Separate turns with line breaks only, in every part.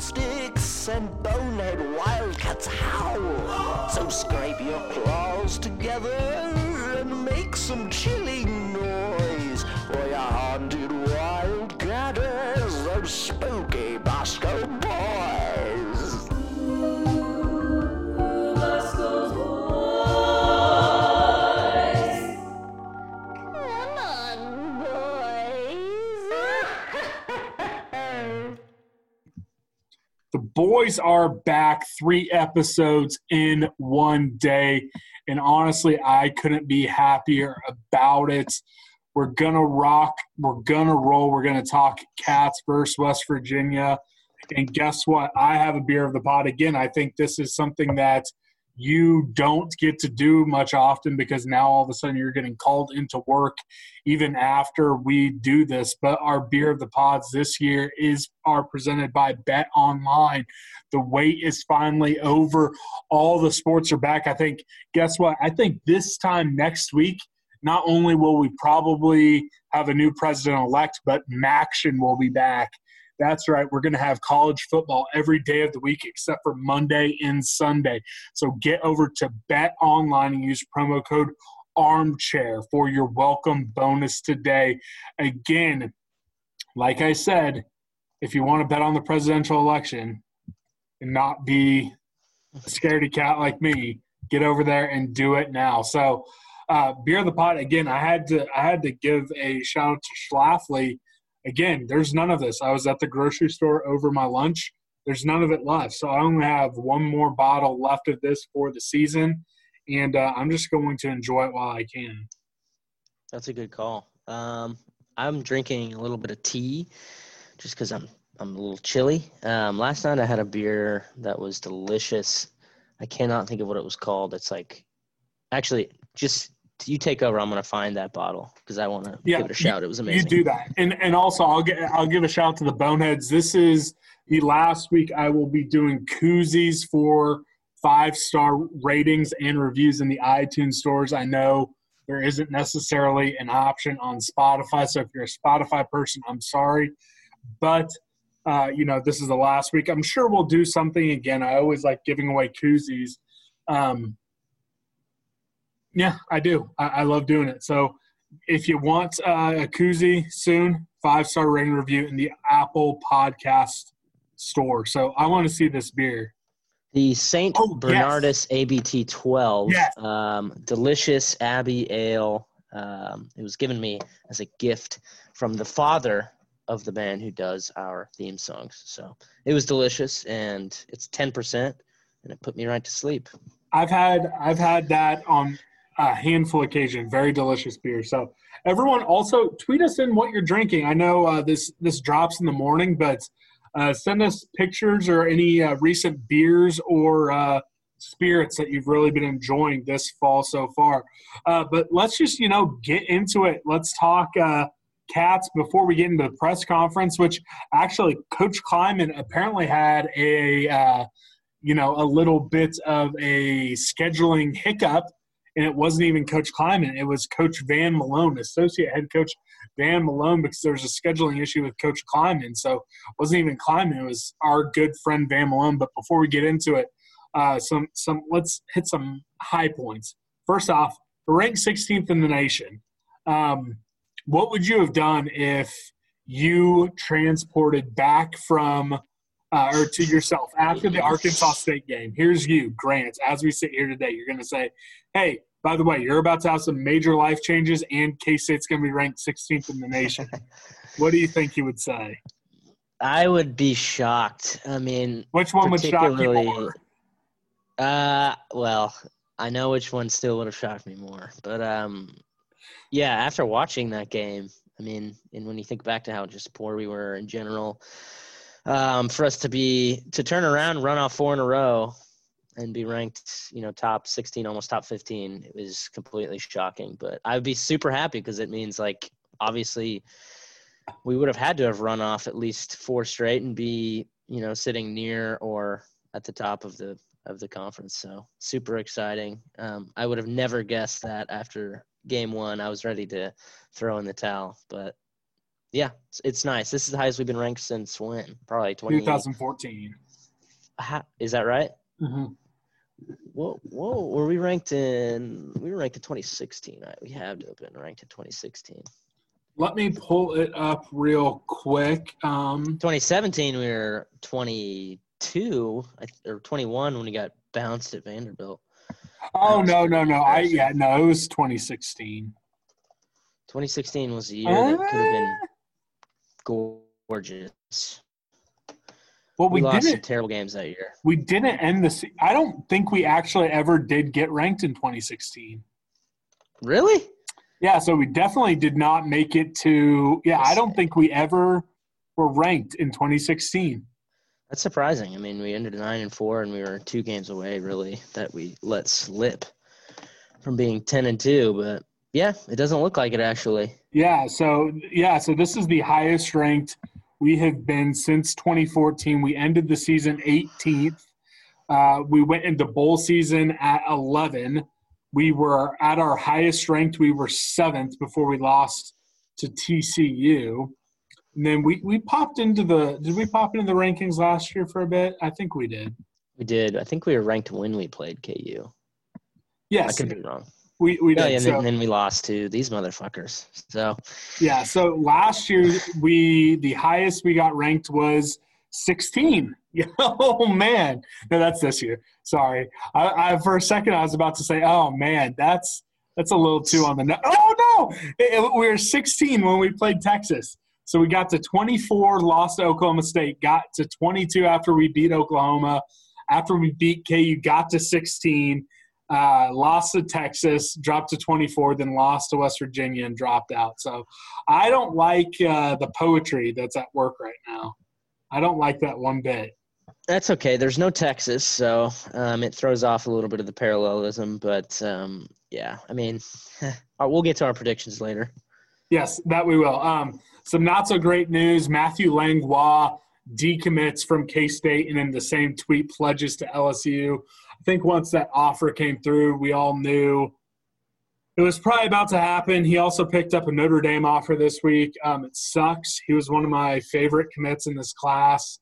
broomsticks and bonehead wildcats howl. So scrape your claws together and make some chilling noise. For your haunted wildcatters, those spooky
The boys are back three episodes in one day. And honestly, I couldn't be happier about it. We're going to rock. We're going to roll. We're going to talk Cats versus West Virginia. And guess what? I have a beer of the pot again. I think this is something that you don't get to do much often because now all of a sudden you're getting called into work even after we do this. But our beer of the pods this year is are presented by Bet Online. The wait is finally over. All the sports are back. I think. Guess what? I think this time next week. Not only will we probably have a new president elect, but MACtion will be back. That's right. We're going to have college football every day of the week except for Monday and Sunday. So get over to Bet Online and use promo code armchair for your welcome bonus today. Again, like I said, if you want to bet on the presidential election and not be a scaredy cat like me, get over there and do it now. So, uh, beer of the pot again. I had to I had to give a shout out to Schlafly. Again, there's none of this. I was at the grocery store over my lunch. There's none of it left, so I only have one more bottle left of this for the season, and uh, I'm just going to enjoy it while I can.
That's a good call. Um, I'm drinking a little bit of tea just because I'm I'm a little chilly. Um, last night I had a beer that was delicious. I cannot think of what it was called. It's like actually just you take over. I'm gonna find that bottle because I want to
Yeah,
give it a shout. it was amazing.
You do that, and and also I'll get I'll give a shout to the Boneheads. This is the last week I will be doing koozies for five star ratings and reviews in the iTunes stores. I know there isn't necessarily an option on Spotify, so if you're a Spotify person, I'm sorry, but uh, you know this is the last week. I'm sure we'll do something again. I always like giving away koozies. Um, yeah, I do. I, I love doing it. So if you want uh, a koozie soon, five star rating review in the Apple Podcast store. So I want to see this beer.
The Saint
Oh, yes.
Bernardus ABT 12,
Yes.
um, delicious Abbey Ale. Um, it was given me as a gift from the father of the band who does our theme songs. So it was delicious, and it's 10%, and it put me right to sleep.
I've had I've had that on a handful of occasions. Very delicious beer. So everyone also tweet us in what you're drinking. I know uh, this this drops in the morning, but uh, send us pictures or any uh, recent beers or uh, spirits that you've really been enjoying this fall so far. Uh, but let's just you know get into it. Let's talk. Uh, Cats before we get into the press conference, which actually Coach Klieman apparently had a you know, a little bit of a scheduling hiccup, and it wasn't even Coach Klieman. It was Coach Van Malone, associate head coach Van Malone, because there was a scheduling issue with Coach Klieman. So it wasn't even Klieman; it was our good friend Van Malone. But before we get into it, uh, some some let's hit some high points. First off, ranked 16th in the nation. Um, what would you have done if you transported back from uh, or to yourself after the Arkansas State game. Here's you, Grant. As we sit here today, you're going to say, "Hey, by the way, you're about to have some major life changes, and K State's going to be ranked 16th in the nation." what do you think you would say?
I would be shocked. I mean,
Which one would shock you more?
Uh, well, I know which one still would have shocked me more, but um, yeah. After watching that game, I mean, and when you think back to how just poor we were in general, um, for us to be to turn around, run off four in a row, and be ranked, you know, top 16, almost top 15, it was completely shocking. But I would be super happy because it means like obviously we would have had to have run off at least four straight and be, you know, sitting near or at the top of the of the conference. So super exciting. Um, I would have never guessed that after game one. I was ready to throw in the towel, but yeah, it's, it's nice. This is the highest we've been ranked since when? Probably
2014.
Ha- Is that right?
Hmm
Whoa, whoa, were we ranked in? We were ranked in 2016. Right? We have to have been ranked in 2016.
Let me pull it up real quick. Um,
2017, we were 22 or 21 when we got bounced at Vanderbilt.
oh no, no, no! I yeah, no, it was 2016.
2016 was a year that could have been gorgeous.
Well,
We,
we,
lost some
didn't.
terrible games that year.
We didn't end the. se- I don't think we actually ever did get ranked in 2016.
Really?
Yeah, so we definitely did not make it to. Yeah, I don't think we ever were ranked in 2016.
That's surprising. I mean, we ended nine and four, and we were two games away, really, that we let slip from being 10 and two. But yeah, it doesn't look like it actually.
Yeah, so yeah, so this is the highest ranked we have been since 2014. We ended the season 18th. Uh, we went into bowl season at 11. We were at our highest ranked. We were seventh before we lost to TCU. And then we, we popped into the did we pop into the rankings last year for a bit? I think we did.
We did. I think we were ranked when we played KU.
Yes.
I could be wrong.
We, we
Yeah,
did.
and
So-
then, then we lost to these motherfuckers. So
Yeah, so last year we the highest we got ranked was 16. Oh man, no, that's this year. Sorry, I, I for a second I was about to say, oh man, that's that's a little too on the. Oh no, It- it- we were 16 when we played Texas. So we got to 24, lost to Oklahoma State, got to 22 after we beat Oklahoma. After we beat KU, got to 16, uh, lost to Texas, dropped to 24, then lost to West Virginia and dropped out. So I don't like uh, the poetry that's at work right now. I don't like that one bit.
that's okay. There's no Texas, so um, it throws off a little bit of the parallelism. But um, yeah, I mean, we'll get to our predictions later.
Yes, that we will. Um, some not so great news. Matthew Langlois decommits from K State and in the same tweet pledges to LSU. I think once that offer came through, we all knew it was probably about to happen. He also picked up a Notre Dame offer this week. Um, it sucks. He was one of my favorite commits in this class,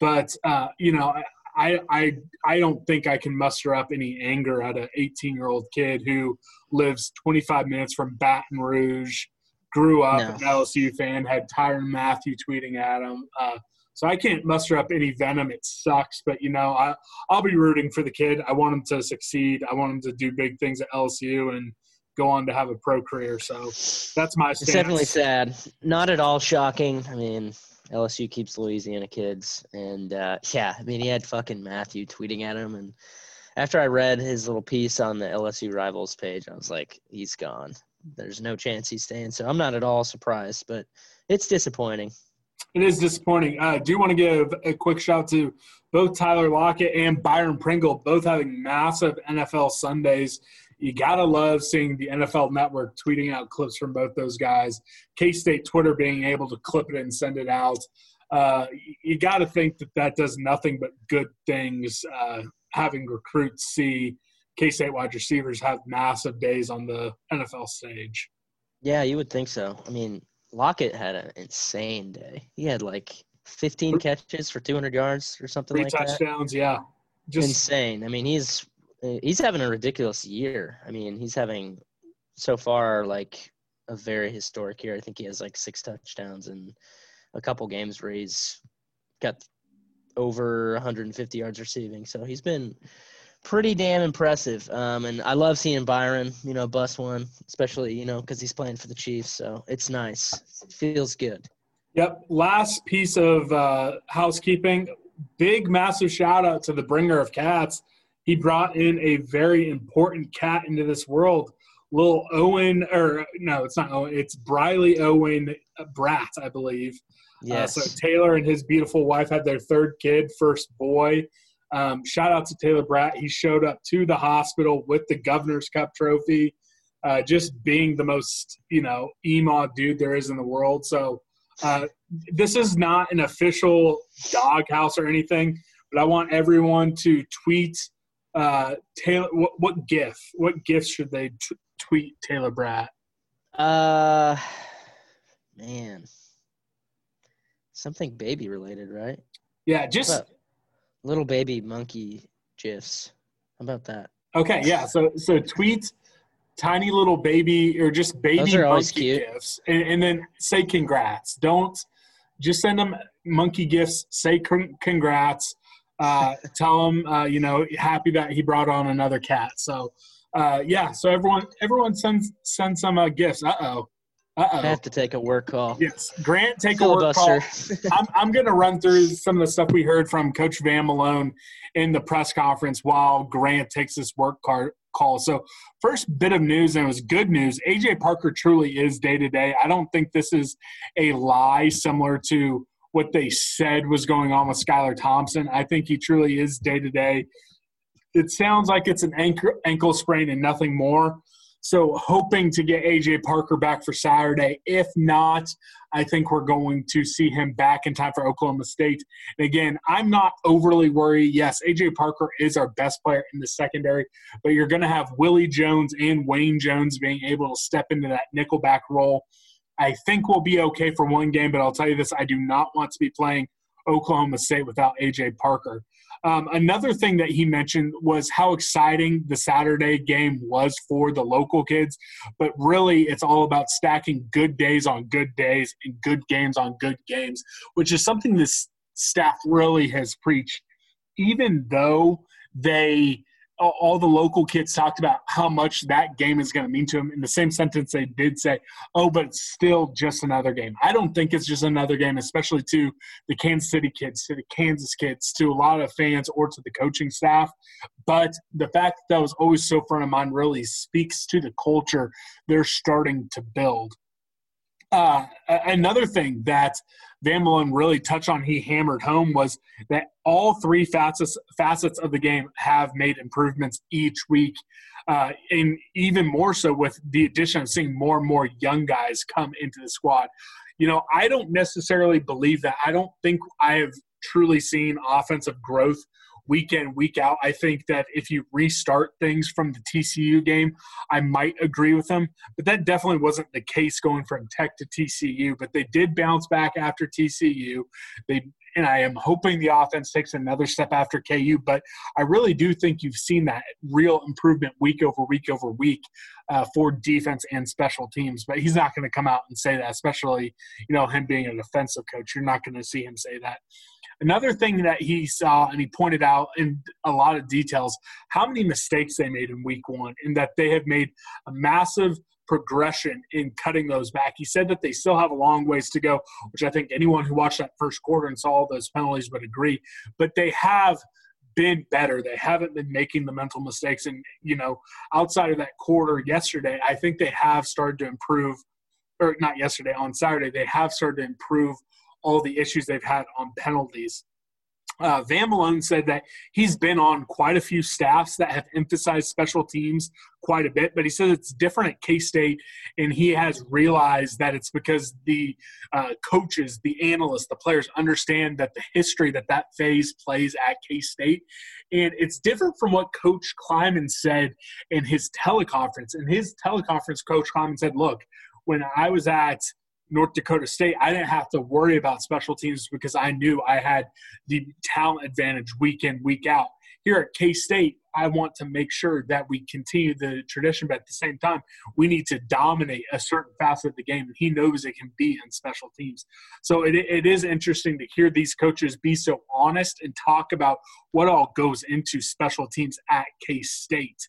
but uh, you know, I I I don't think I can muster up any anger at an 18 year old kid who lives 25 minutes from Baton Rouge, grew up
No.
an LSU fan, had Tyrann Mathieu tweeting at him. Uh, so I can't muster up any venom. It sucks, but you know, I I'll be rooting for the kid. I want him to succeed. I want him to do big things at LSU and go on to have a pro career. So that's my
It's definitely sad. Not at all shocking. I mean, LSU keeps Louisiana kids, and uh, yeah, I mean, he had fucking Mathieu tweeting at him, and after I read his little piece on the LSU rivals page, I was like, he's gone. There's no chance he's staying. So I'm not at all surprised, but it's disappointing.
It is disappointing. Uh, I do want to give a quick shout to both Tyler Lockett and Byron Pringle, both having massive NFL Sundays. You gotta love seeing the NFL Network tweeting out clips from both those guys. K State Twitter being able to clip it and send it out. Uh, you got to think that that does nothing but good things. Uh, having recruits see K State wide receivers have massive days on the NFL stage.
Yeah, you would think so. I mean, Lockett had an insane day. He had like 15 catches for 200 yards or something
Three
like that.
touchdowns, yeah. Just
insane. I mean, he's he's having a ridiculous year. I mean, he's having so far like a very historic year. I think he has like six touchdowns and a couple games where he's got over 150 yards receiving. So he's been pretty damn impressive. Um, and I love seeing Byron, you know, bust one, especially you know because he's playing for the Chiefs. So it's nice. It feels good.
Yep. Last piece of uh, housekeeping. Big, massive shout out to the bringer of cats. He brought in a very important cat into this world. Little Owen, or no, it's not Owen. It's Briley Owen Brat, I believe.
Yes.
Uh, so Taylor and his beautiful wife had their third kid, first boy. Um, shout out to Taylor Bratt. He showed up to the hospital with the Governor's Cup trophy, uh, just being the most, you know, emo dude there is in the world. So uh, this is not an official doghouse or anything, but I want everyone to tweet uh, Taylor. What, what GIF? What GIF should they t- tweet Taylor Bratt?
Uh, man, something baby related, right?
Yeah, just
little baby monkey gifs. How about that?
okay. Yeah, so so tweet tiny little baby or just baby
Those are always
monkey gifts, and, and then say congrats. Don't just send them monkey gifts. Say congrats. Uh, tell them uh, you know happy that he brought on another cat. So uh, yeah, so everyone everyone sends send some uh, gifts. Uh oh. Uh
I have to take a work call.
Yes, Grant, take a work call. I'm, I'm going to run through some of the stuff we heard from Coach Van Malone in the press conference while Grant takes this work call. So, first bit of news, and it was good news. AJ Parker truly is day to day. I don't think this is a lie similar to what they said was going on with Skylar Thompson. I think he truly is day to day. It sounds like it's an ankle, ankle sprain and nothing more. So, hoping to get AJ Parker back for Saturday. If not, I think we're going to see him back in time for Oklahoma State. And again, I'm not overly worried. Yes, AJ Parker is our best player in the secondary, but you're going to have Willie Jones and Wayne Jones being able to step into that nickelback role. I think we'll be okay for one game, but I'll tell you this I do not want to be playing Oklahoma State without AJ Parker. Um, another thing that he mentioned was how exciting the Saturday game was for the local kids, but really it's all about stacking good days on good days and good games on good games, which is something this staff really has preached. Even though they all- the local kids talked about how much that game is going to mean to them in the same sentence they did say oh but it's still just another game. I don't think it's just another game especially to the kansas city kids to the kansas kids to a lot of fans or to the coaching staff. But the fact that that was always so front of mind really speaks to the culture they're starting to build uh, another thing that Van Malone really touched on, he hammered home, was that all three facets facets of the game have made improvements each week, uh, and even more so with the addition of seeing more and more young guys come into the squad. You know, I don't necessarily believe that. I don't think I have truly seen offensive growth week in week out. I think that if you restart things from the TCU game, I might agree with him, but that definitely wasn't the case going from Tech to TCU. But they did bounce back after TCU. They and I am hoping the offense takes another step after KU. But I really do think you've seen that real improvement week over week over week uh, for defense and special teams. But he's not going to come out and say that, especially you know him being a defensive coach. You're not going to see him say that. Another thing that he saw and he pointed out in a lot of details how many mistakes they made in week one, and that they have made a massive progression in cutting those back. He said that they still have a long ways to go, which I think anyone who watched that first quarter and saw all those penalties would agree. But they have been better. They haven't been making the mental mistakes. And, you know, outside of that quarter yesterday, I think they have started to improve, or not yesterday, on Saturday, they have started to improve all the issues they've had on penalties. Uh, Van Malone said that he's been on quite a few staffs that have emphasized special teams quite a bit, but he says it's different at K State, and he has realized that it's because the uh, coaches, the analysts, the players understand that the history that that phase plays at K State, and it's different from what Coach Klieman said in his teleconference. In his teleconference, Coach Klieman said, "Look, when I was at North Dakota State, I didn't have to worry about special teams because I knew I had the talent advantage week in, week out. Here at K State, I want to make sure that we continue the tradition, but at the same time, we need to dominate a certain facet of the game. And he knows it can be in special teams. So it, it is interesting to hear these coaches be so honest and talk about what all goes into special teams at K State.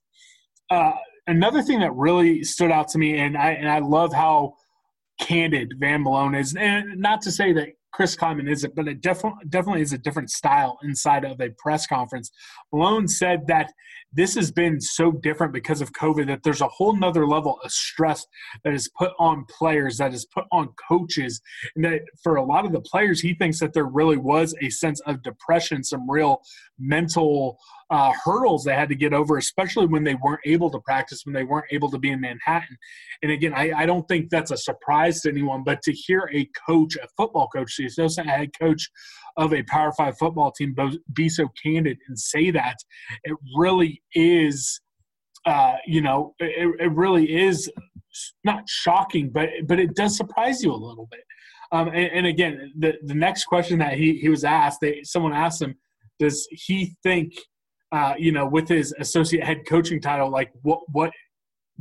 Uh, another thing that really stood out to me, and I, and I love how candid Van Malone is. And not to say that Chris Klieman isn't, but it definitely definitely is a different style inside of a press conference. Malone said that this has been so different because of COVID that there's a whole nother level of stress that is put on players, that is put on coaches, and that for a lot of the players, he thinks that there really was a sense of depression, some real mental uh, hurdles they had to get over, especially when they weren't able to practice, when they weren't able to be in Manhattan. And again, I, I don't think that's a surprise to anyone, but to hear a coach, a football coach, the assistant head coach of a Power Five football team be so candid and say that, it really is. Uh, you know, it, it really is not shocking, but but it does surprise you a little bit. Um, and, and, again, the the next question that he he was asked, they, someone asked him, does he think uh, you know, with his associate head coaching title, like what what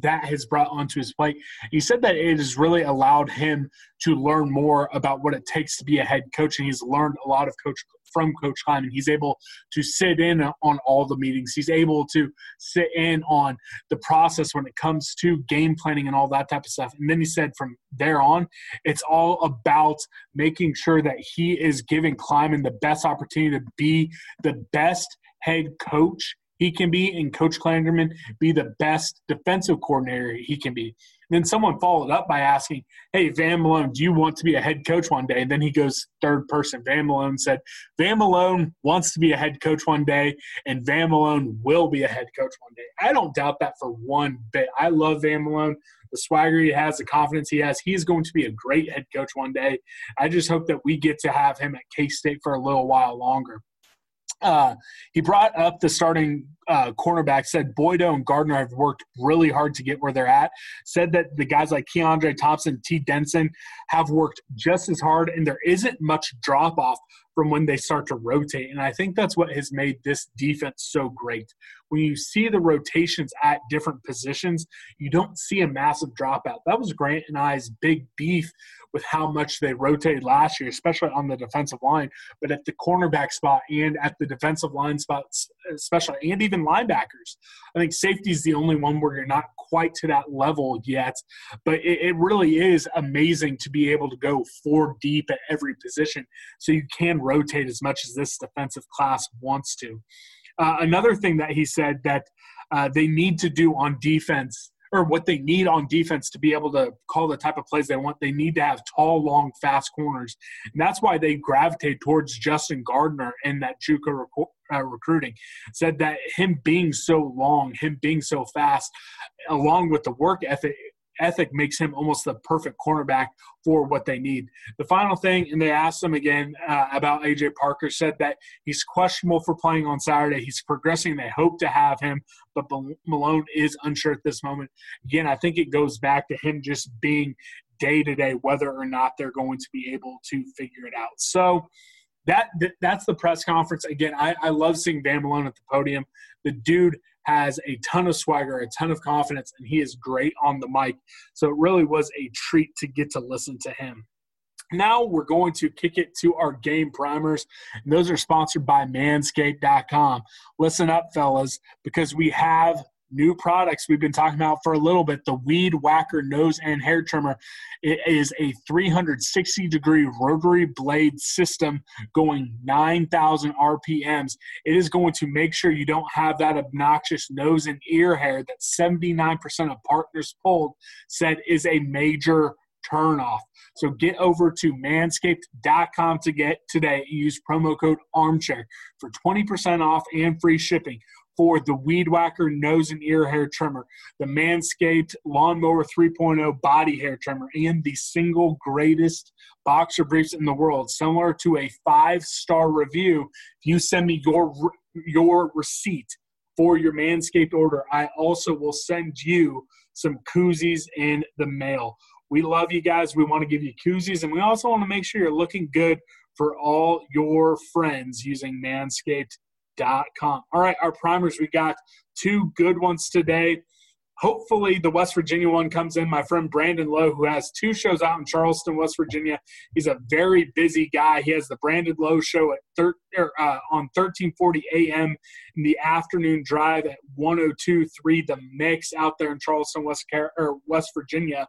that has brought onto his plate. He said that it has really allowed him to learn more about what it takes to be a head coach, and he's learned a lot of coach from Coach Klieman. He's able to sit in on all the meetings. He's able to sit in on the process when it comes to game planning and all that type of stuff. And then he said from there on, it's all about making sure that he is giving Klieman the best opportunity to be the best head coach he can be and Coach Klanderman be the best defensive coordinator he can be. And then someone followed up by asking, Hey, Van Malone, do you want to be a head coach one day? And then he goes third person. Van Malone said, Van Malone wants to be a head coach one day, and Van Malone will be a head coach one day. I don't doubt that for one bit. I love Van Malone. The swagger he has, the confidence he has, he's going to be a great head coach one day. I just hope that we get to have him at K State for a little while longer. Uh, he brought up the starting uh, cornerback, said Boye-Doe and Gardner have worked really hard to get where they're at. Said that the guys like Keandre Thompson, T. Denson have worked just as hard, and there isn't much drop off from when they start to rotate. And I think that's what has made this defense so great. When you see the rotations at different positions, you don't see a massive dropout. That was Grant and I's big beef with how much they rotated last year, especially on the defensive line, but at the cornerback spot and at the defensive line spots, especially, and even linebackers. I think safety is the only one where you're not quite to that level yet, but it, it really is amazing to be able to go four deep at every position so you can rotate as much as this defensive class wants to. Uh, another thing that he said that uh, they need to do on defense or what they need on defense to be able to call the type of plays they want. They need to have tall, long, fast corners. And that's why they gravitate towards Justin Gardner in that JUCO rec- uh, recruiting. Said that him being so long, him being so fast, along with the work ethic, ethic makes him almost the perfect cornerback for what they need. The final thing, and they asked him again uh, about AJ Parker, said that he's questionable for playing on Saturday. He's progressing. They hope to have him, but Malone is unsure at this moment. Again, I think it goes back to him just being day to day whether or not they're going to be able to figure it out. So that, that's the press conference. Again, I, I love seeing Van Malone at the podium. The dude has a ton of swagger, a ton of confidence, and he is great on the mic. So it really was a treat to get to listen to him. Now we're going to kick it to our game primers. And those are sponsored by manscaped.com. Listen up, fellas, because we have new products we've been talking about for a little bit. The Weed Whacker Nose and Hair Trimmer it is a 360 degree rotary blade system going 9,000 RPMs. It is going to make sure you don't have that obnoxious nose and ear hair that 79% of partners polled said is a major turnoff. So get over to manscaped.com to get today. Use promo code armchair for 20% off and free shipping for the Weed Whacker nose and ear hair trimmer, the Manscaped Lawnmower 3.0 body hair trimmer, and the single greatest boxer briefs in the world, similar to a five star review. If you send me your your receipt for your Manscaped order, I also will send you some koozies in the mail. We love you guys. We want to give you koozies, and we also want to make sure you're looking good for all your friends using Manscaped all right, our primers, we got two good ones today. Hopefully, the West Virginia one comes in. My friend Brandon Lowe, who has two shows out in Charleston, West Virginia, he's a very busy guy. He has the Brandon Lowe show at thir- er, uh, on 1340 a.m. in the afternoon drive at 102.3 The Mix out there in Charleston, West, Car- or West Virginia.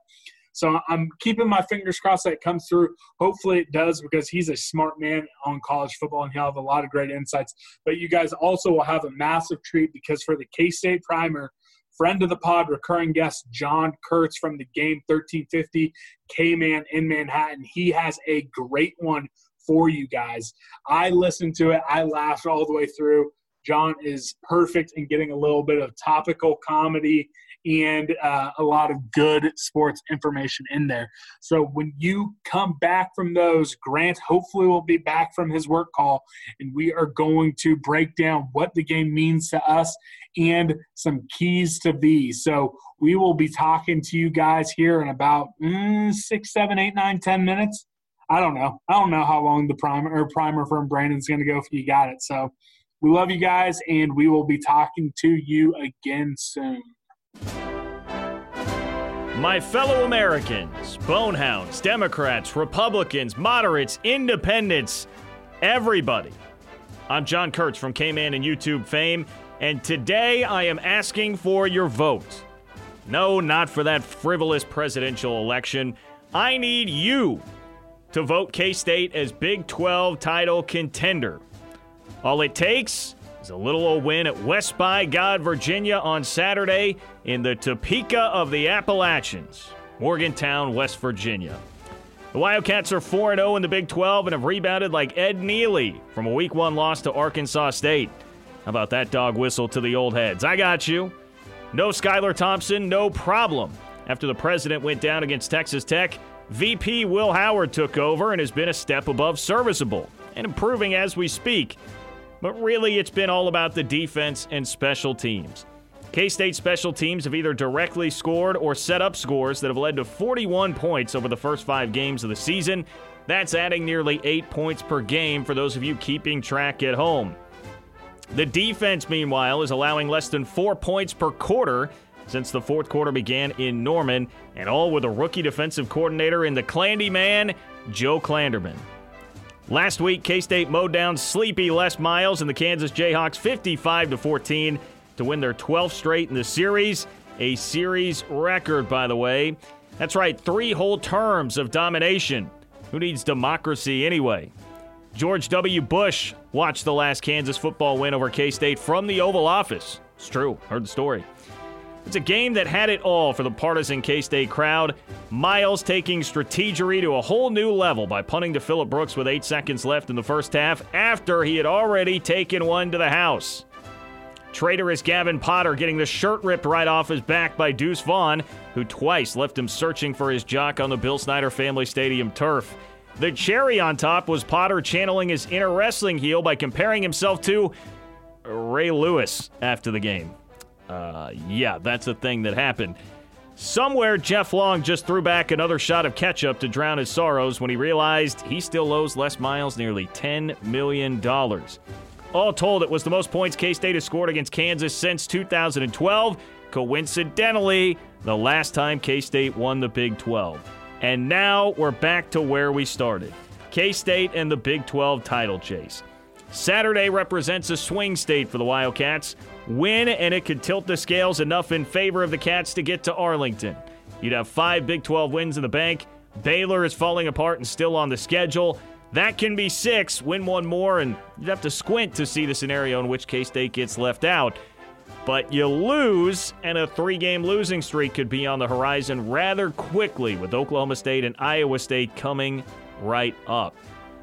So I'm keeping my fingers crossed that it comes through. Hopefully it does because he's a smart man on college football and he'll have a lot of great insights. But you guys also will have a massive treat because for the K State Primer, friend of the pod, recurring guest John Kurtz from the game 1350 K Man in Manhattan. He has a great one for you guys. I listened to it, I laughed all the way through. John is perfect in getting a little bit of topical comedy and uh, a lot of good sports information in there. So when you come back from those, Grant hopefully will be back from his work call, and we are going to break down what the game means to us and some keys to these. So we will be talking to you guys here in about mm, six, seven, eight, nine, ten minutes. I don't know. I don't know how long the primer or primer from Brandon's going to go if you got it. So we love you guys, and we will be talking to you again soon.
My fellow Americans, bonehounds, Democrats, Republicans, moderates, independents, everybody. I'm John Kurtz from K Man and YouTube fame, and today I am asking for your vote. No, not for that frivolous presidential election. I need you to vote K State as Big 12 title contender. All it takes is a little old win at West by God, Virginia on Saturday in the Topeka of the Appalachians, Morgantown, West Virginia. The Wildcats are 4 0 in the Big 12 and have rebounded like Ed Nealy from a Week 1 loss to Arkansas State. How about that dog whistle to the old heads? I got you. No Skylar Thompson, no problem. After the president went down against Texas Tech, VP Will Howard took over and has been a step above serviceable and improving as we speak. But really, it's been all about the defense and special teams. K State special teams have either directly scored or set up scores that have led to 41 points over the first five games of the season. That's adding nearly eight points per game for those of you keeping track at home. The defense, meanwhile, is allowing less than four points per quarter since the fourth quarter began in Norman, and all with a rookie defensive coordinator in the Clandy man, Joe Klanderman. Last week, K State mowed down sleepy Les Miles and the Kansas Jayhawks 55 14 to win their 12th straight in the series. A series record, by the way. That's right, three whole terms of domination. Who needs democracy anyway? George W. Bush watched the last Kansas football win over K State from the Oval Office. It's true, heard the story. It's a game that had it all for the partisan K State crowd. Miles taking strategery to a whole new level by punting to Phillip Brooks with eight seconds left in the first half after he had already taken one to the house. Traitorous Gavin Potter getting the shirt ripped right off his back by Deuce Vaughn, who twice left him searching for his jock on the Bill Snyder Family Stadium turf. The cherry on top was Potter channeling his inner wrestling heel by comparing himself to Ray Lewis after the game. Uh, yeah, that's a thing that happened. Somewhere, Jeff Long just threw back another shot of ketchup to drown his sorrows when he realized he still owes Les Miles nearly $10 million. All told, it was the most points K State has scored against Kansas since 2012. Coincidentally, the last time K State won the Big 12. And now we're back to where we started K State and the Big 12 title chase. Saturday represents a swing state for the Wildcats. Win, and it could tilt the scales enough in favor of the Cats to get to Arlington. You'd have five Big 12 wins in the bank. Baylor is falling apart and still on the schedule. That can be six, win one more, and you'd have to squint to see the scenario in which K State gets left out. But you lose, and a three game losing streak could be on the horizon rather quickly, with Oklahoma State and Iowa State coming right up.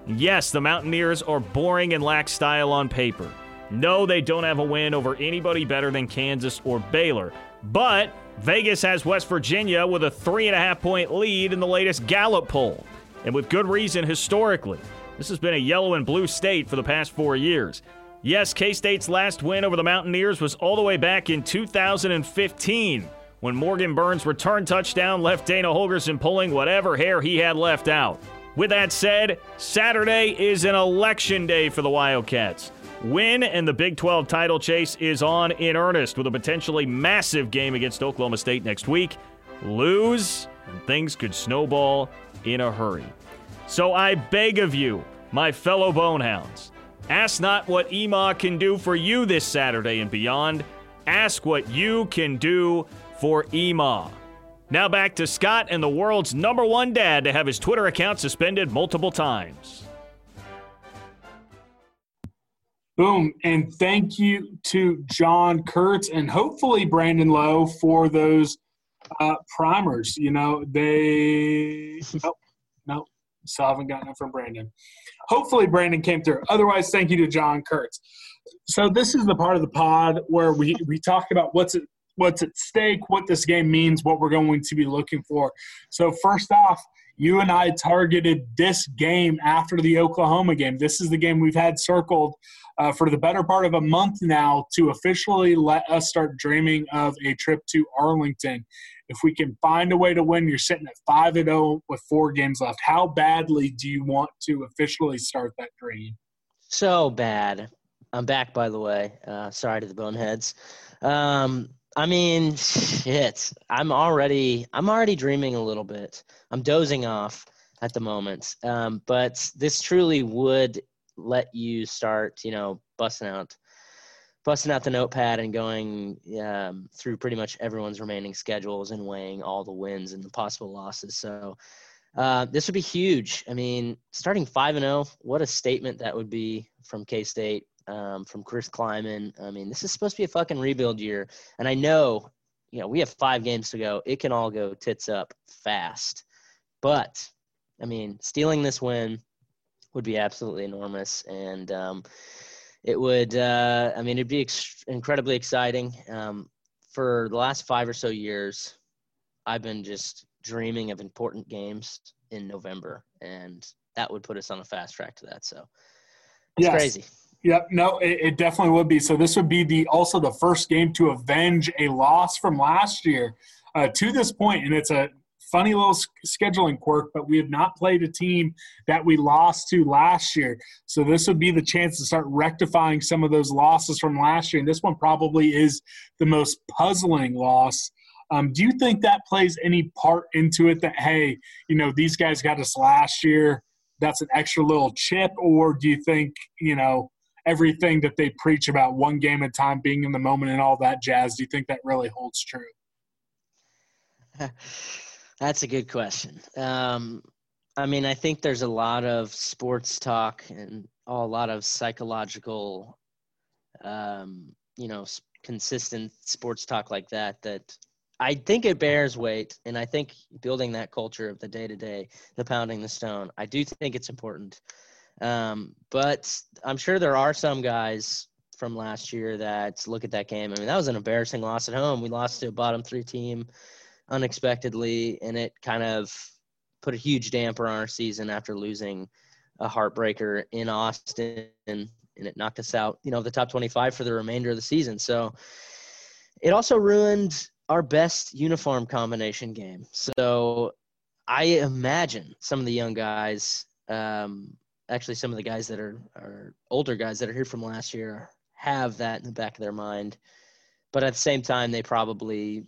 Yes, the Mountaineers are boring and lack style on paper. No, they don't have a win over anybody better than Kansas or Baylor. But Vegas has West Virginia with a three and a half point lead in the latest Gallup poll. And with good reason historically. This has been a yellow and blue state for the past four years. Yes, K State's last win over the Mountaineers was all the way back in 2015 when Morgan Burns' return touchdown left Dana Holgorsen pulling whatever hair he had left out. With that said, Saturday is an election day for the Wildcats. Win and the Big 12 title chase is on in earnest with a potentially massive game against Oklahoma State next week. Lose, and things could snowball in a hurry. So I beg of you, my fellow Bonehounds, ask not what EMAW can do for you this Saturday and beyond. Ask what you can do for EMAW. Now back to Scott and the world's number one dad to have his Twitter account suspended multiple times.
Boom. And thank you to John Kurtz and hopefully Brandon Lowe for those uh, primers. You know, they. nope. Nope. Still haven't gotten it from Brandon. Hopefully, Brandon came through. Otherwise, thank you to John Kurtz. So, this is the part of the pod where we, we talk about what's at, what's at stake, what this game means, what we're going to be looking for. So, first off, you and I targeted this game after the Oklahoma game. This is the game we've had circled uh, for the better part of a month now to officially let us start dreaming of a trip to Arlington. If we can find a way to win, you're sitting at 5 and 0 with four games left. How badly do you want to officially start that dream?
So bad. I'm back, by the way. Uh, sorry to the boneheads. Um, I mean, shit. I'm already I'm already dreaming a little bit. I'm dozing off at the moment. Um, but this truly would let you start, you know, busting out busting out the notepad and going um, through pretty much everyone's remaining schedules and weighing all the wins and the possible losses. So uh, this would be huge. I mean, starting five and zero, oh, what a statement that would be from K State um, from Chris Klieman. I mean, this is supposed to be a fucking rebuild year, and I know, you know, we have five games to go. It can all go tits up fast, but I mean, stealing this win would be absolutely enormous, and um, it would. Uh, I mean, it'd be ex- incredibly exciting. Um, for the last five or so years, I've been just dreaming of important games in November, and that would put us on a fast track to that. So it's yes. crazy.
Yep, no, it, it, definitely would be. So this would be the also the first game to avenge a loss from last year uh, to this point, and it's a funny little scheduling quirk. But we have not played a team that we lost to last year, so this would be the chance to start rectifying some of those losses from last year. And this one probably is the most puzzling loss. Um, do you think that plays any part into it? That hey, you know, these guys got us last year. That's an extra little chip, or do you think you know? everything that they preach about one game at a time, being in the moment, and all that jazz. Do you think that really holds true?
That's a good question. Um, I mean, I think there's a lot of sports talk and a lot of psychological, um, you know, consistent sports talk like that. That I think it bears weight, and I think building that culture of the day to day, the pounding the stone, I do think it's important. Um, but I'm sure there are some guys from last year that look at that game. I mean, that was an embarrassing loss at home. We lost to a bottom three team unexpectedly, and it kind of put a huge damper on our season after losing a heartbreaker in Austin, and, it knocked us out, you know, the top 25 for the remainder of the season. So it also ruined our best uniform combination game. So I imagine some of the young guys um, actually some of the guys that are, are older guys that are here from last year have that in the back of their mind. But at the same time, they probably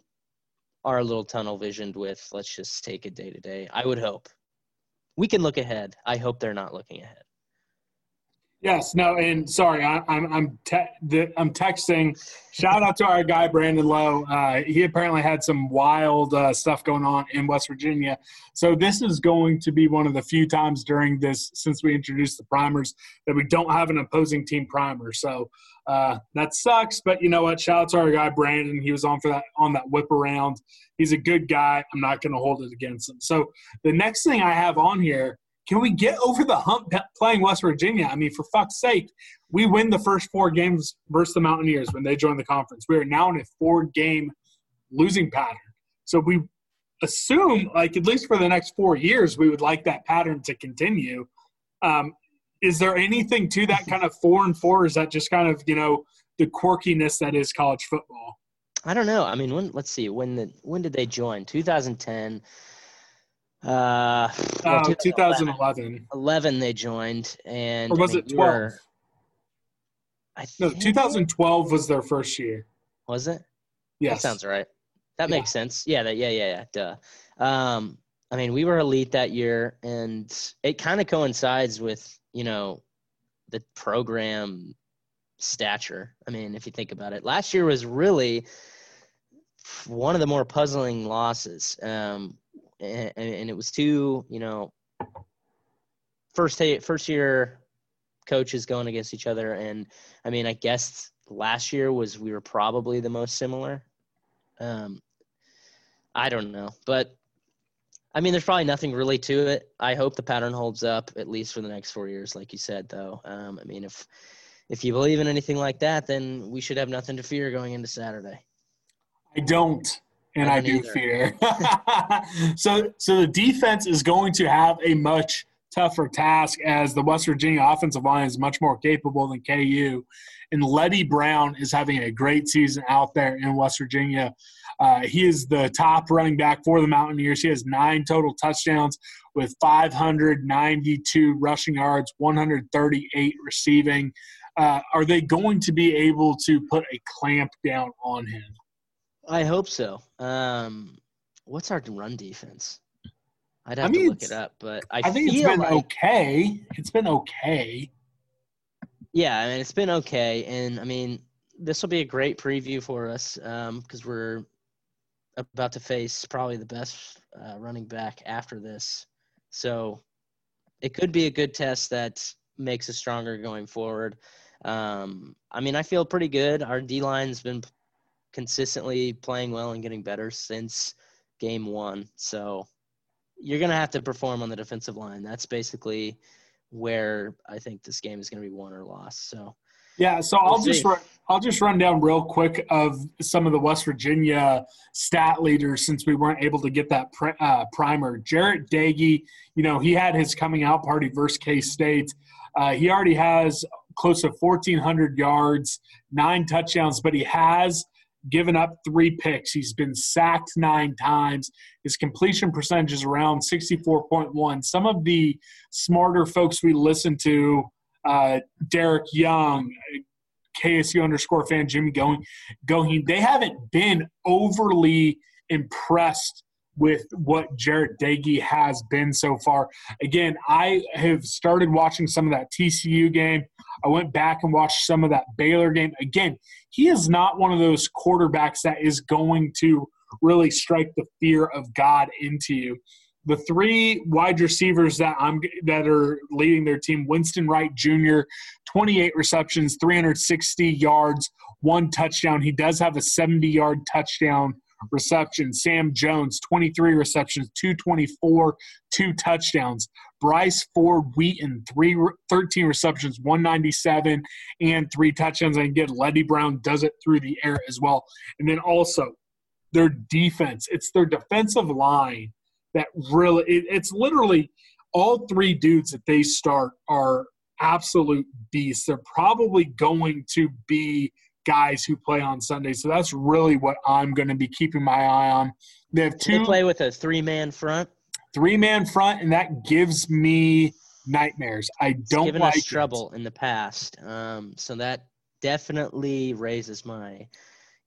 are a little tunnel visioned with let's just take it day to day. I would hope. We can look ahead. I hope they're not looking ahead.
Yes, no, and sorry, I, I'm I'm te- I'm texting. Shout out to our guy Brandon Lowe. Uh, he apparently had some wild uh, stuff going on in West Virginia. So this is going to be one of the few times during this since we introduced the primers that we don't have an opposing team primer. So uh, that sucks, but you know what? Shout out to our guy Brandon. He was on for that on that whip around. He's a good guy. I'm not going to hold it against him. So the next thing I have on here can we get over the hump playing West Virginia? I mean, for fuck's sake, we win the first four games versus the Mountaineers when they join the conference. We are now in a four game losing pattern. So we assume, like, at least for the next four years, we would like that pattern to continue. Um, is there anything to that kind of four and four? Is that just kind of, you know, the quirkiness that is college football?
I don't know. I mean, when let's see, when the when did they join? 2010. Uh,
well, 2011.
11 they joined, and
or was it 12? I no, 2012 was their first year.
Was it?
Yes.
That sounds right. That yeah. makes sense. Yeah, that, yeah, yeah, yeah. Duh. Um, I mean, we were elite that year, and it kind of coincides with you know the program stature. I mean, if you think about it, last year was really one of the more puzzling losses. Um, and, and it was two, you know, first first year coaches going against each other, and I mean, I guess last year was we were probably the most similar. Um, I don't know, but I mean, there's probably nothing really to it. I hope the pattern holds up at least for the next four years, like you said. Though, um, I mean, if if you believe in anything like that, then we should have nothing to fear going into Saturday.
I don't, and I, I do either. fear. so, so the defense is going to have a much tougher task as the West Virginia offensive line is much more capable than KU. And Leddie Brown is having a great season out there in West Virginia. Uh, he is the top running back for the Mountaineers. He has nine total touchdowns with 592 rushing yards, 138 receiving. Uh, are they going to be able to put a clamp down on him?
I hope so. Um, what's our run defense? I'd have I mean, to look it up, but I,
I think it's been like, okay. It's been okay.
Yeah, I mean it's been okay, and I mean this will be a great preview for us because um, we're about to face probably the best uh, running back after this. So it could be a good test that makes us stronger going forward. Um, I mean, I feel pretty good. Our D line's been consistently playing well and getting better since game one. So you're going to have to perform on the defensive line. That's basically where I think this game is going to be won or lost. So
yeah, so I'll just run, I'll just run down real quick of some of the West Virginia stat leaders since we weren't able to get that pr- uh, primer. Jarret Doege, you know, he had his coming out party versus K State. Uh, he already has close to 1,400 yards, nine touchdowns, but he has given up three picks. He's been sacked nine times. His completion percentage is around 64.1. Some of the smarter folks we listen to, uh, Derek Young, KSU underscore fan Jimmy Going, Goheen, they haven't been overly impressed with what Jarret Doege has been so far. Again, I have started watching some of that TCU game. I went back and watched some of that Baylor game. Again, he is not one of those quarterbacks that is going to really strike the fear of God into you. The three wide receivers that I'm that are leading their team: Winston Wright Jr., 28 receptions, 360 yards, one touchdown. He does have a 70-yard touchdown receptions. Sam Jones, 23 receptions, 224, two touchdowns. Bryce Ford Wheaton, three, 13 receptions, 197, and three touchdowns. And again, Leddie Brown does it through the air as well. And then also their defense, it's their defensive line that really, it, it's literally all three dudes that they start are absolute beasts. They're probably going to be guys who play on Sunday. So that's really what I'm going to be keeping my eye on. They have two.
They play with a three man front.
Three man front, and that gives me nightmares. I don't
it's given
like
us trouble in the past. Um, so that definitely raises my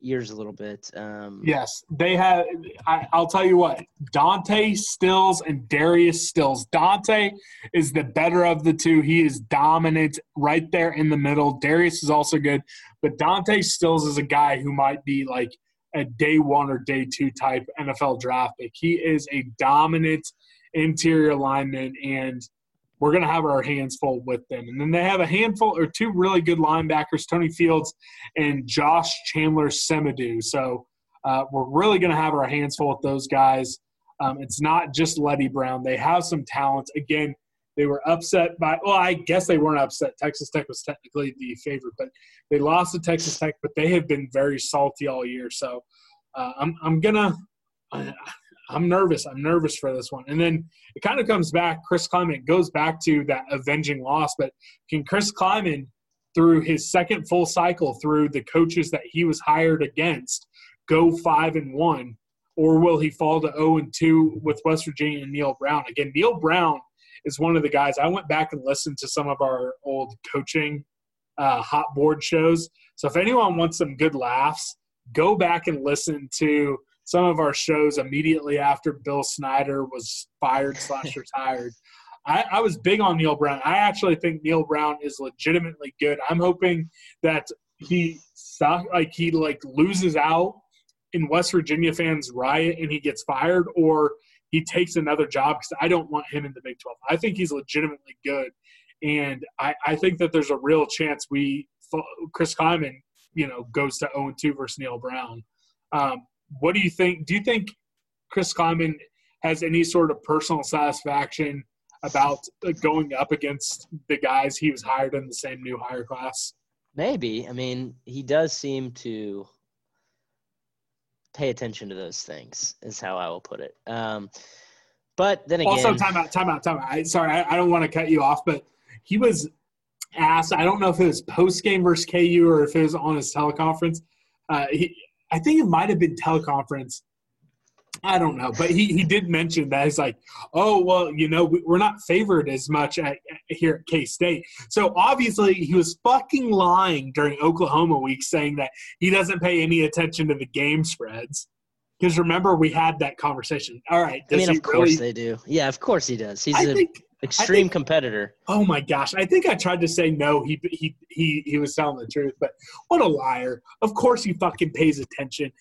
ears a little bit. Um,
yes, they have. I, will tell you what, Dante Stills and Darius Stills. Dante is the better of the two. He is dominant right there in the middle. Darius is also good, but Dante Stills is a guy who might be like a day one or day two type NFL draft pick. He is a dominant interior lineman and – we're going to have our hands full with them. And then they have a handful or two really good linebackers, Tony Fields and Josh Chandler Semedo. So uh, we're really going to have our hands full with those guys. Um, it's not just Leddie Brown. They have some talent. Again, they were upset by, well, I guess they weren't upset. Texas Tech was technically the favorite, but they lost to Texas Tech, but they have been very salty all year. So uh, I'm, I'm going to. I'm nervous. I'm nervous for this one. And then it kind of comes back. Chris Klieman goes back to that avenging loss. But can Chris Klieman, through his second full cycle, through the coaches that he was hired against, go five and one, or will he fall to zero oh and two with West Virginia and Neal Brown? Again, Neal Brown is one of the guys. I went back and listened to some of our old coaching uh, hot board shows. So if anyone wants some good laughs, go back and listen to some of our shows immediately after Bill Snyder was fired slash retired. I, I, was big on Neal Brown. I actually think Neal Brown is legitimately good. I'm hoping that he suck, like he like loses out in West Virginia fans riot and he gets fired, or he takes another job because I don't want him in the Big 12. I think he's legitimately good. And I, I think that there's a real chance we, Chris Klieman, you know, goes to 0 2 versus Neal Brown. Um, what do you think? Do you think Chris Klieman has any sort of personal satisfaction about going up against the guys he was hired in the same new hire class?
Maybe. I mean, he does seem to pay attention to those things, is how I will put it. Um, but then again,
also time out, time out, time out. I, sorry, I, I don't want to cut you off, but he was asked. I don't know if it was post game versus KU or if it was on his teleconference. Uh, he, I think it might have been teleconference I don't know, but he, he did mention that he's like, oh well, you know, we're not favored as much at, here at K State. So obviously he was fucking lying during Oklahoma week, saying that he doesn't pay any attention to the game spreads. Because remember, we had that conversation. All right.
I mean, of course really, they do. Yeah, of course he does. He's I a think, extreme think, competitor.
Oh my gosh! I think I tried to say no. He he he he was telling the truth, but what a liar! Of course he fucking pays attention.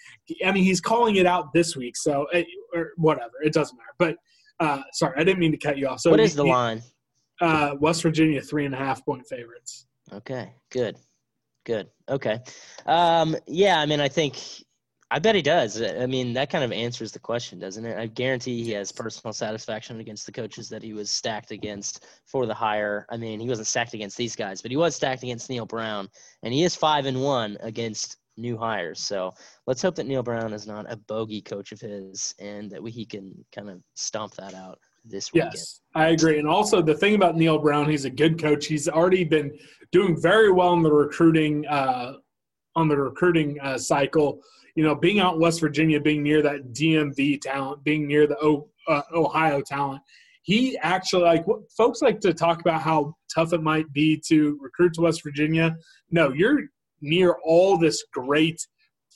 I mean, he's calling it out this week, so eh, or whatever. It doesn't matter. But uh, sorry, I didn't mean to cut you off. So
what is the he, line?
Uh, West Virginia three and a half point favorites.
Okay, good, good. Okay, um, yeah. I mean, I think I bet he does. I mean, that kind of answers the question, doesn't it? I guarantee he has personal satisfaction against the coaches that he was stacked against for the hire. I mean, he wasn't stacked against these guys, but he was stacked against Neal Brown, and he is five and one against new hires. So let's hope that Neal Brown is not a bogey coach of his, and that we, he can kind of stomp that out this weekend.
Yes, I agree. And also the thing about Neal Brown, he's a good coach. He's already been doing very well in the recruiting uh, on the recruiting uh, cycle you know, being out in West Virginia, being near that DMV talent, being near the o, uh, Ohio talent, he actually like folks like to talk about how tough it might be to recruit to West Virginia. No, you're near all this great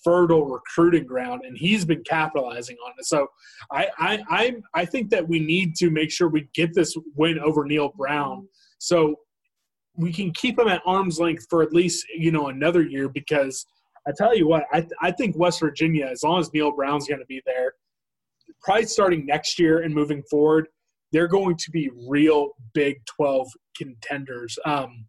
fertile recruiting ground, and he's been capitalizing on it. So I I I, I think that we need to make sure we get this win over Neal Brown. So we can keep him at arm's length for at least you know another year because I tell you what, I, I think West Virginia, as long as Neal Brown's going to be there, probably starting next year and moving forward, they're going to be real Big 12 contenders. Um,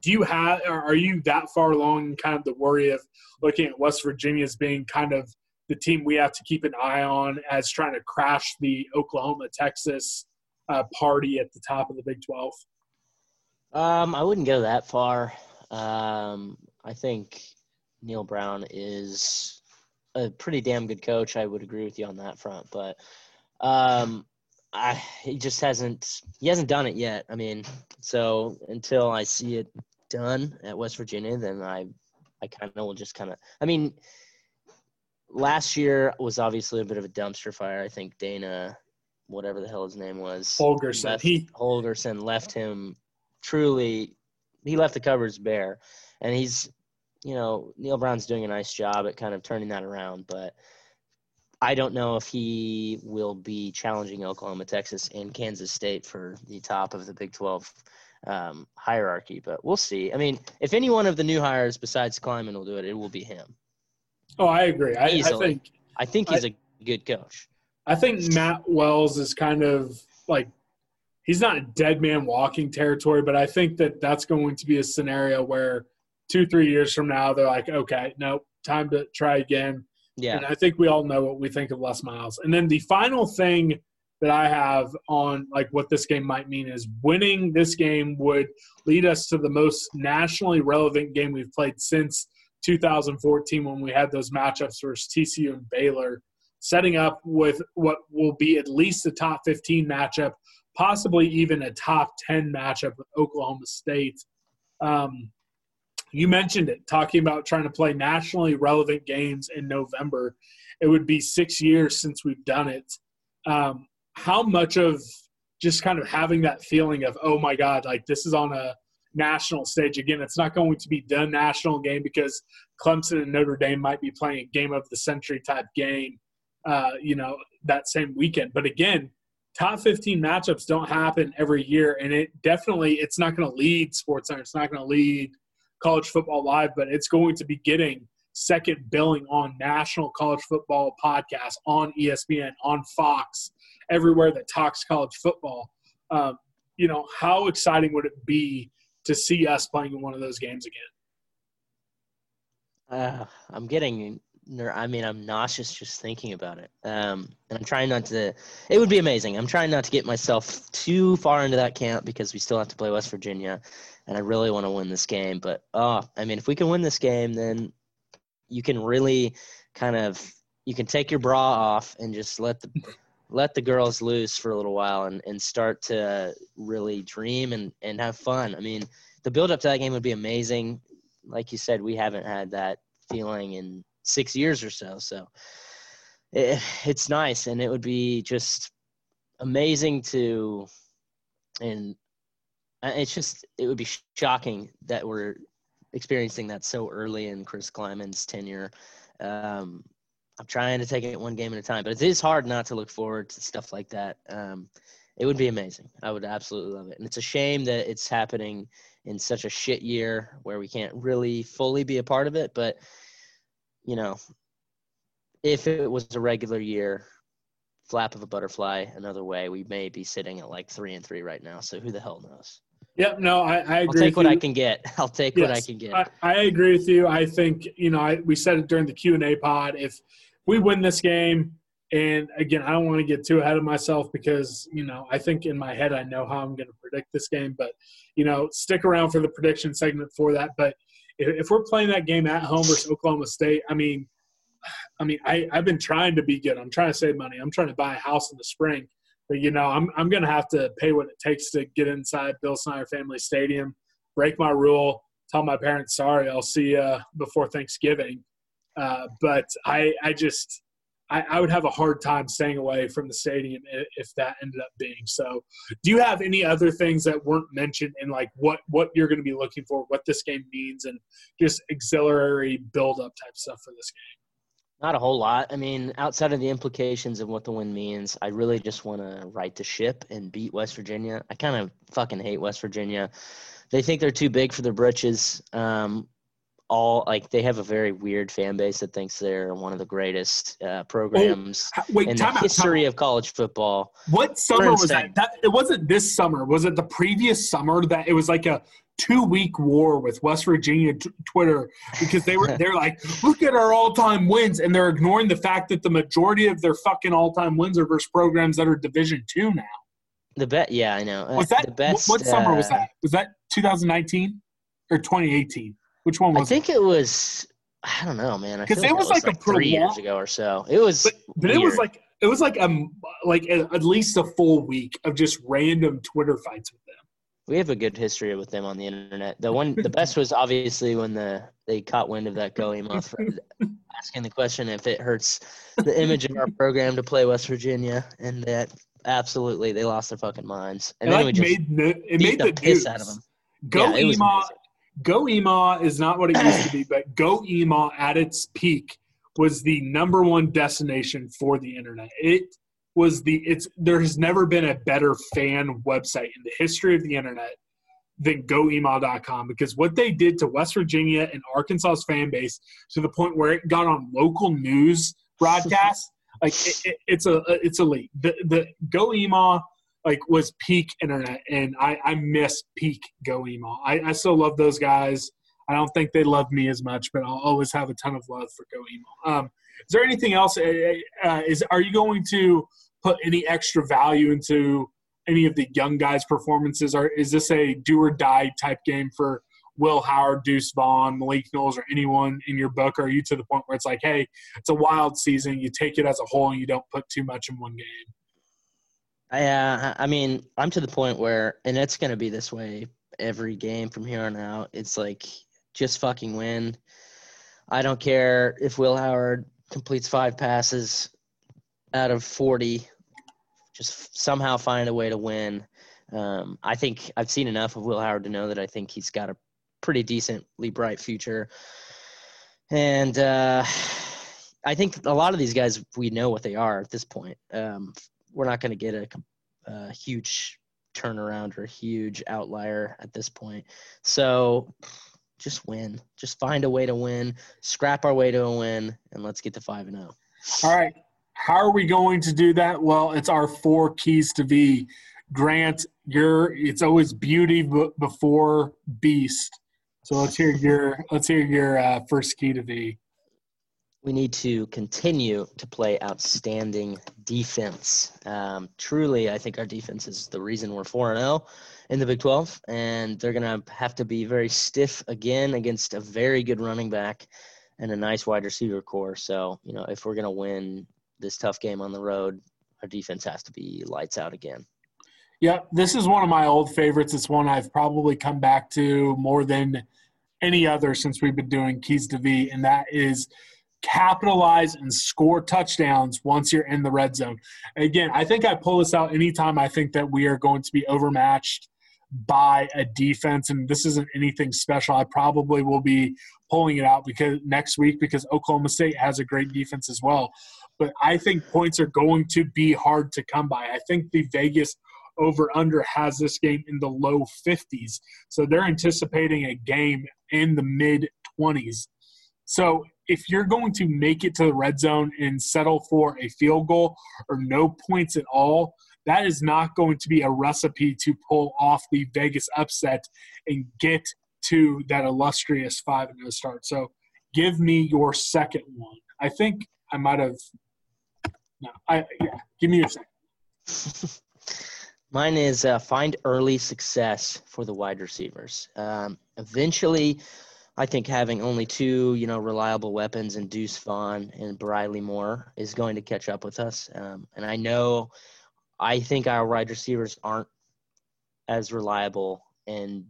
do you have, are you that far along in kind of the worry of looking at West Virginia as being kind of the team we have to keep an eye on as trying to crash the Oklahoma Texas uh, party at the top of the Big 12?
Um, I wouldn't go that far. Um, I think Neal Brown is a pretty damn good coach. I would agree with you on that front, but um, I he just hasn't he hasn't done it yet. I mean, so until I see it done at West Virginia, then I I kind of will just kind of. I mean, last year was obviously a bit of a dumpster fire. I think Dana, whatever the hell his name was,
Holgorsen.
Left,
he
Holgorsen left him truly. He left the cupboards bare, and he's you know, Neal Brown's doing a nice job at kind of turning that around, but I don't know if he will be challenging Oklahoma, Texas, and Kansas State for the top of the Big 12 um, hierarchy, but we'll see. I mean, if any one of the new hires besides Klieman will do it, it will be him.
Oh, I agree. I, I think
I think he's I, a good coach.
I think Matt Wells is kind of like he's not dead man walking territory, but I think that that's going to be a scenario where – two, three years from now, they're like, okay, no, time to try again.
Yeah.
And I think we all know what we think of Les Miles. And then the final thing that I have on like what this game might mean is winning this game would lead us to the most nationally relevant game we've played since 2014 when we had those matchups versus TCU and Baylor, setting up with what will be at least a top 15 matchup, possibly even a top 10 matchup with Oklahoma State. Um, you mentioned it, talking about trying to play nationally relevant games in November. It would be six years since we've done it. Um, how much of just kind of having that feeling of, oh my God, like this is on a national stage again. It's not going to be the national game because Clemson and Notre Dame might be playing a game of the century type game, uh, you know, that same weekend. But again, top 15 matchups don't happen every year, and it definitely it's not going to lead Sports Center. It's not going to lead college football live, but it's going to be getting second billing on national college football podcasts, on ESPN, on Fox, everywhere that talks college football. Um, you know, how exciting would it be to see us playing in one of those games again?
Uh, I'm getting, ner- I mean, I'm nauseous just thinking about it. Um, and I'm trying not to. It would be amazing. I'm trying not to get myself too far into that camp because we still have to play West Virginia, and I really want to win this game. But oh, I mean, if we can win this game, then you can really kind of you can take your bra off and just let the let the girls loose for a little while and, and start to really dream and, and have fun. I mean, the build up to that game would be amazing. Like you said, we haven't had that feeling in six years or so. So it, it's nice. And it would be just amazing to, and it's just, it would be shocking that we're experiencing that so early in Chris Klieman's tenure. Um, I'm trying to take it one game at a time, but it is hard not to look forward to stuff like that. Um, it would be amazing. I would absolutely love it. And it's a shame that it's happening in such a shit year where we can't really fully be a part of it. But, you know, if it was a regular year, flap of a butterfly another way, we may be sitting at like three and three right now. So who the hell knows?
Yep, no, I, I agree.
I'll take what
you.
I can get. I'll take what I can get.
I, I agree with you. I think you know I, we said it during the Q and A pod. If we win this game, and again, I don't want to get too ahead of myself because you know I think in my head I know how I'm going to predict this game. But you know, stick around for the prediction segment for that. But if, we're playing that game at home versus Oklahoma State, I mean, I mean, I, I've been trying to be good. I'm trying to save money. I'm trying to buy a house in the spring. But you know, I'm I'm gonna have to pay what it takes to get inside Bill Snyder Family Stadium, break my rule, tell my parents sorry, I'll see you before Thanksgiving. Uh, but I I just I, I would have a hard time staying away from the stadium if that ended up being so. Do you have any other things that weren't mentioned in like what what you're going to be looking for, what this game means, and just auxiliary build up type stuff for this game?
Not a whole lot. I mean, outside of the implications of what the win means, I really just want to right the ship and beat West Virginia. I kind of fucking hate West Virginia. They think they're too big for their britches. Um, all like they have a very weird fan base that thinks they're one of the greatest uh, programs
Ha- Wait,
in the
out,
history of college football.
What summer was that? that? It wasn't this summer. Was it the previous summer that it was like a two week war with West Virginia t- Twitter because they were they're like, look at our all time wins, and they're ignoring the fact that the majority of their fucking all time wins are versus programs that are Division two now.
The bet, yeah, I know.
Was that
the best?
what, what summer was
uh,
that? Was that 2019 or 2018? Which one was?
I think it was. I don't know, man. I
'Cause
feel
it
like
was
that
like a
three years ago or so. It was,
But, but it was like it was like um like a, at least a full week of just random Twitter fights with them.
We have a good history with them on the internet. The one, the best was obviously when the they caught wind of that Go EMAW asking the question if it hurts the image of our program to play West Virginia, and that absolutely they lost their fucking minds. And
It,
then
like,
we just
made no, it made
the
the
piss out of them.
Go
Yeah,
Ema. Go EMAW is not what it used to be, but Go EMAW at its peak was the number one destination for the internet. It was the it's there has never been a better fan website in the history of the internet than goemaw.com because what they did to West Virginia and Arkansas's fan base to the point where it got on local news broadcasts like it, it, it's a it's elite. The the GoEMAW like was peak internet, and I I miss peak GoEMAW. I I still love those guys. I don't think they love me as much, but I'll always have a ton of love for GoEMAW. Um, is there anything else? Uh, uh, is are you going to put any extra value into any of the young guys' performances? Or is this a do or die type game for Will Howard, Deuce Vaughn, Malik Knowles, or anyone in your book? Or are you to the point where it's like, hey, it's a wild season. You take it as a whole, and you don't put too much in one game.
I, uh, I mean, I'm to the point where, and it's going to be this way every game from here on out. It's like just fucking win. I don't care if Will Howard completes five passes out of 40. Just somehow find a way to win. Um, I think I've seen enough of Will Howard to know that I think he's got a pretty decently bright future. And uh, I think a lot of these guys, we know what they are at this point. Um, we're not going to get a, a huge turnaround or a huge outlier at this point. So just win. Just find a way to win. Scrap our way to a win, and let's get to five and zero.
All right. How are we going to do that? Well, it's our four keys to be. Grant, your it's always beauty before beast. So let's hear your let's hear your uh, first key to be.
We need to continue to play outstanding defense. Um, truly, I think our defense is the reason we're four and zero in the Big Twelve, and they're gonna have to be very stiff again against a very good running back and a nice wide receiver core. So you know, if we're gonna win this tough game on the road, our defense has to be lights out again.
Yeah, this is one of my old favorites. It's one I've probably come back to more than any other since we've been doing Keys to V, and that is capitalize and score touchdowns once you're in the red zone. Again, I think I pull this out anytime I think that we are going to be overmatched by a defense, and this isn't anything special. I probably will be pulling it out because next week because Oklahoma State has a great defense as well. But I think points are going to be hard to come by. I think the Vegas over under has this game in the low 50s. So they're anticipating a game in the mid 20s. So if you're going to make it to the red zone and settle for a field goal or no points at all, that is not going to be a recipe to pull off the Vegas upset and get to that illustrious 5 0 start. So give me your second one. I think I might have. No, I yeah. Give me your second.
Mine is uh, find early success for the wide receivers. Um, eventually, I think having only two, you know, reliable weapons in Deuce Vaughn and Briley Moore is going to catch up with us. Um, and I know, I think our wide receivers aren't as reliable and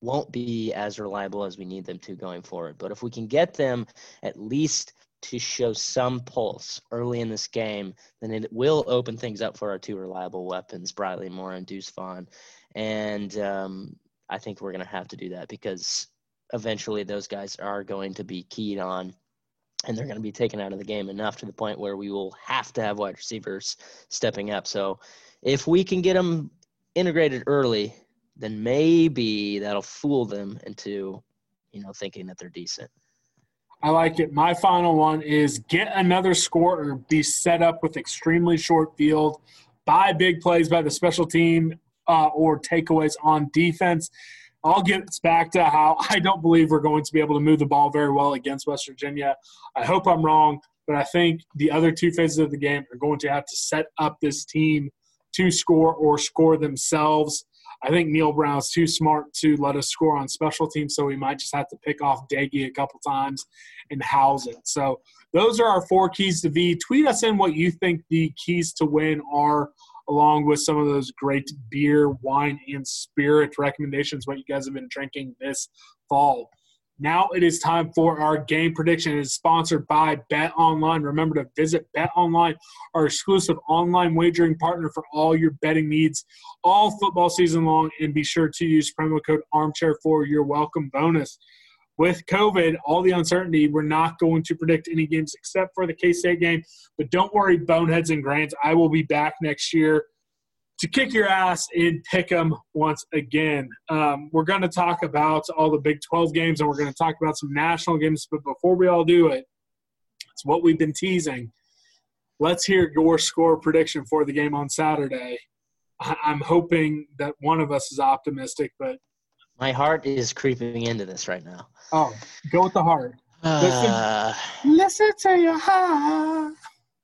won't be as reliable as we need them to going forward. But if we can get them at least to show some pulse early in this game, then it will open things up for our two reliable weapons, Briley Moore and Deuce Vaughn. And um, I think we're going to have to do that because eventually those guys are going to be keyed on and they're going to be taken out of the game enough to the point where we will have to have wide receivers stepping up. So if we can get them integrated early, then maybe that'll fool them into, you know, thinking that they're decent.
I like it. My final one is get another score or be set up with extremely short field, buy big plays by the special team uh, or takeaways on defense. I'll get back to how I don't believe we're going to be able to move the ball very well against West Virginia. I hope I'm wrong, but I think the other two phases of the game are going to have to set up this team to score or score themselves. I think Neal Brown's too smart to let us score on special teams, so we might just have to pick off Doege a couple times and house it. So those are our four keys to V. Tweet us in what you think the keys to win are, along with some of those great beer, wine, and spirit recommendations, what you guys have been drinking this fall. Now it is time for our game prediction. It is sponsored by Bet Online. Remember to visit Bet Online, our exclusive online wagering partner for all your betting needs all football season long. And be sure to use promo code Armchair for your welcome bonus. With COVID, all the uncertainty, we're not going to predict any games except for the K State game. But don't worry, Boneheads and Grants, I will be back next year to kick your ass and pick them once again. Um, we're going to talk about all the Big 12 games and we're going to talk about some national games. But before we all do it, it's what we've been teasing. Let's hear your score prediction for the game on Saturday. I'm hoping that one of us is optimistic, but
my heart is creeping into this right now.
Oh, go with the heart.
Uh,
Listen to your heart.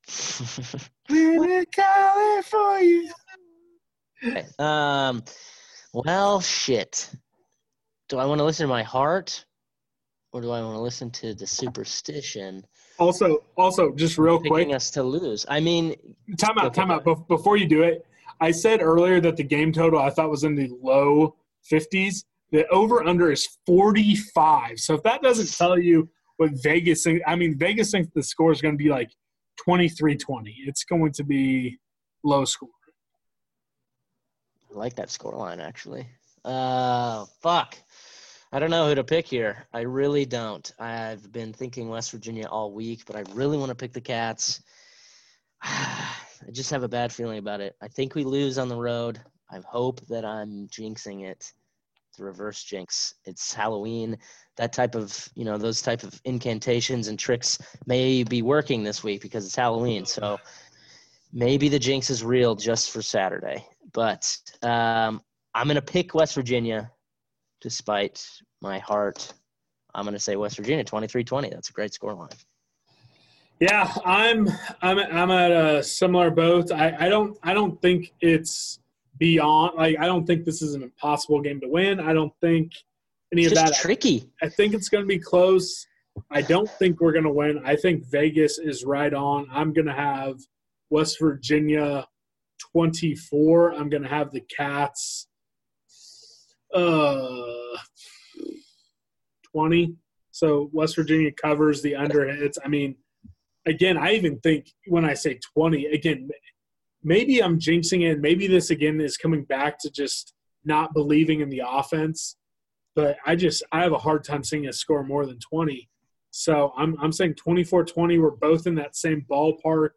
We're calling for you.
Um, well, shit. Do I want to listen to my heart, or do I want to listen to the superstition
Also, also, just real quick,
picking us to lose? I mean,
time out, time out. Bef- Before you do it, I said earlier that the game total I thought was in the low 50s. The over under is 45. So if that doesn't tell you what Vegas thinks, I mean, Vegas thinks the score is going to be like 23 20. It's going to be low score.
I like that score line actually. Uh, fuck. I don't know who to pick here. I really don't. I've been thinking West Virginia all week, but I really want to pick the Cats. I just have a bad feeling about it. I think we lose on the road. I hope that I'm jinxing it. The reverse jinx. It's Halloween. That type of, you know, those type of incantations and tricks may be working this week because it's Halloween. So maybe the jinx is real just for Saturday. But um, I'm going to pick West Virginia despite my heart. I'm going to say West Virginia 23-20. That's a great score line.
Yeah, I'm I'm I'm at a similar boat. I, I don't I don't think it's beyond like I don't think this is an impossible game to win. I don't think any
It's
of
just
that.
tricky.
I think it's going to be close. I don't think we're going to win. I think Vegas is right on. I'm going to have West Virginia 24. I'm going to have the Cats uh 20. So West Virginia covers the under hits. I mean, again, I even think when I say 20, again, maybe I'm jinxing it. Maybe this again is coming back to just not believing in the offense. But I just I have a hard time seeing a score more than 20. So I'm I'm saying 24-20. We're both in that same ballpark.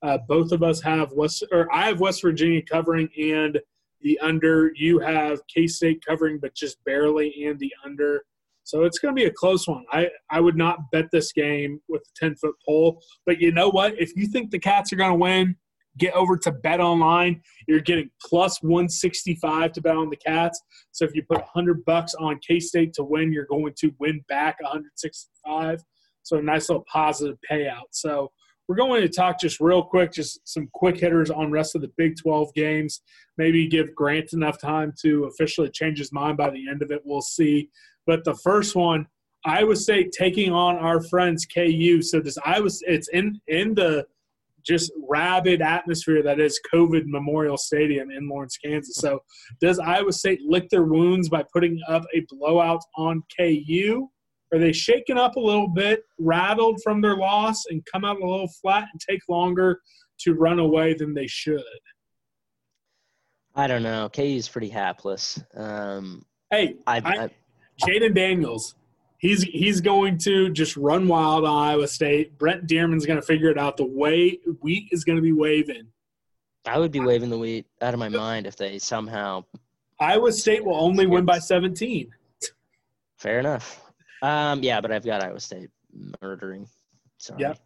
Uh, both of us have West or I have West Virginia covering and the under. You have K State covering, but just barely and the under. So it's going to be a close one. I, I would not bet this game with a 10 foot pole. But you know what? If you think the Cats are going to win, get over to Bet Online. You're getting plus 165 to bet on the Cats. So if you put 100 bucks on K State to win, you're going to win back 165. So a nice little positive payout. So we're going to talk just real quick, just some quick hitters on rest of the Big 12 games. Maybe give Grant enough time to officially change his mind by the end of it. We'll see. But the first one, Iowa State taking on our friends KU. So does Iowa? It's in in the just rabid atmosphere that is COVID Memorial Stadium in Lawrence, Kansas. So does Iowa State lick their wounds by putting up a blowout on KU? Are they shaken up a little bit, rattled from their loss, and come out a little flat and take longer to run away than they should?
I don't know. KU is pretty hapless. Um,
Hey,
I,
I-
I,
Jalon Daniels, he's he's going to just run wild on Iowa State. Brent Dearmon's going to figure it out. The way wheat is going to be waving.
I would be waving the wheat out of my mind if they somehow.
Iowa State will only win by 17.
Fair enough. Um, yeah, but I've got Iowa State murdering. Sorry.
Yep.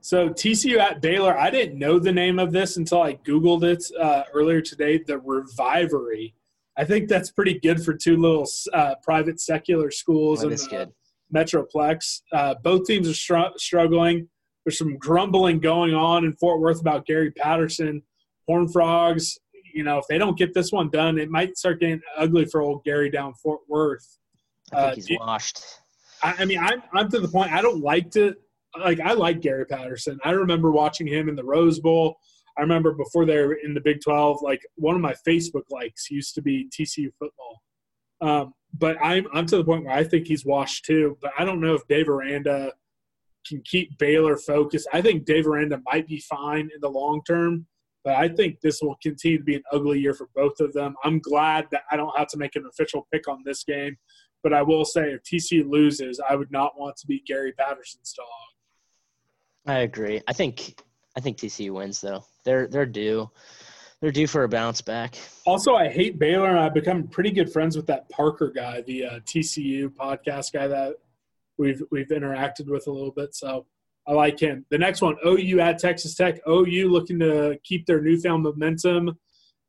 So TCU at Baylor, I didn't know the name of this until I Googled it uh, earlier today. The Revivalry. I think that's pretty good for two little uh, private secular schools
That
in the
good.
Metroplex. Uh, both teams are str- struggling. There's some grumbling going on in Fort Worth about Gary Patterson. Horn Frogs, you know, if they don't get this one done, it might start getting ugly for old Gary down Fort Worth.
I think
uh,
he's
do-
washed.
I, I mean, I'm I'm to the point. I don't like to like. I like Gary Patterson. I remember watching him in the Rose Bowl. I remember before they were in the Big Twelve. Like one of my Facebook likes used to be TCU football. Um, but I'm I'm to the point where I think he's washed too. But I don't know if Dave Aranda can keep Baylor focused. I think Dave Aranda might be fine in the long term. But I think this will continue to be an ugly year for both of them. I'm glad that I don't have to make an official pick on this game. But I will say, if TCU loses, I would not want to be Gary Patterson's dog.
I agree. I think I think TCU wins though. They're they're due. They're due for a bounce back.
Also, I hate Baylor, and I've become pretty good friends with that Parker guy, the uh, TCU podcast guy that we've we've interacted with a little bit. So I like him. The next one, OU at Texas Tech. OU looking to keep their newfound momentum.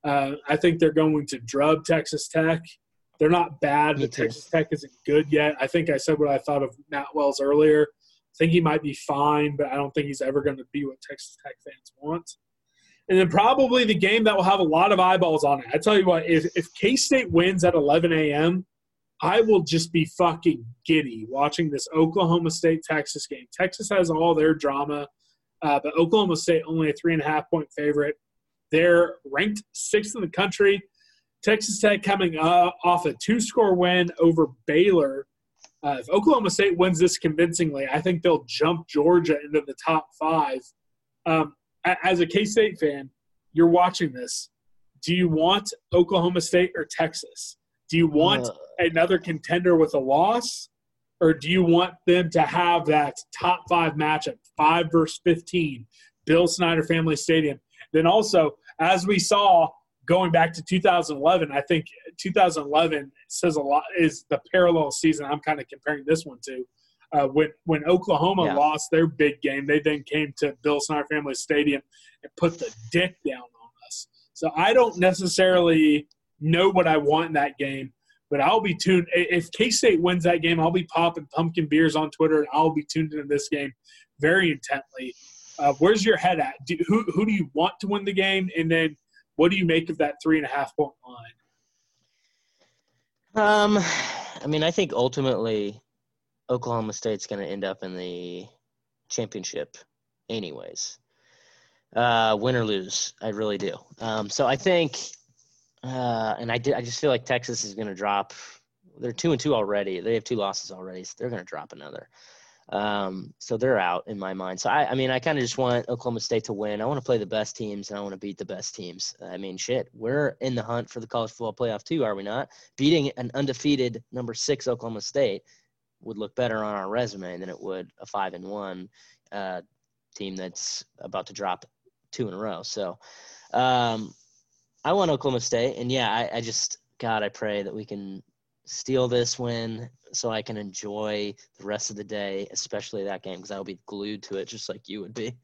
Uh, I think they're going to drub Texas Tech. They're not bad, but. Texas Tech isn't good yet. I think I said what I thought of Matt Wells earlier. I think he might be fine, but I don't think he's ever going to be what Texas Tech fans want. And then probably the game that will have a lot of eyeballs on it. I tell you what, if, if K State wins at 11 a.m., I will just be fucking giddy watching this Oklahoma State Texas game. Texas has all their drama, uh, but Oklahoma State only a three and a half point favorite. They're ranked sixth in the country. Texas Tech coming uh, off a two score win over Baylor. Uh, if Oklahoma State wins this convincingly, I think they'll jump Georgia into the top five. Um, as a K State fan, you're watching this. Do you want Oklahoma State or Texas? Do you want
Uh,
another contender with a loss, or do you want them to have that top five matchup, five versus fifteen, Bill Snyder Family Stadium? Then also, as we saw, going back to 2011, I think 2011 says a lot. Is the parallel season I'm kind of comparing this one to. Uh, when when Oklahoma
Yeah.
lost their big game, they then came to Bill Snyder Family Stadium and put the dick down on us. So I don't necessarily know what I want in that game, but I'll be tuned. If K State wins that game, I'll be popping pumpkin beers on Twitter, and I'll be tuned into this game very intently. Uh, where's your head at? Do, who who do you want to win the game, and then what do you make of that three and a half point line?
Um, I mean, I think ultimately Oklahoma State's going to end up in the championship, anyways. Uh, win or lose, I really do. Um, so I think, uh, and I did. I just feel like Texas is going to drop. They're two and two already. They have two losses already. So they're going to drop another. Um, so they're out in my mind. So I, I mean, I kind of just want Oklahoma State to win. I want to play the best teams and I want to beat the best teams. I mean, shit, we're in the hunt for the college football playoff too, are we not? Beating an undefeated number six Oklahoma State would look better on our resume than it would a five and one uh, team that's about to drop two in a row. So um, I want Oklahoma State, and yeah, I, I just God, I pray that we can steal this win so I can enjoy the rest of the day, especially that game because I'll be glued to it just like you would be.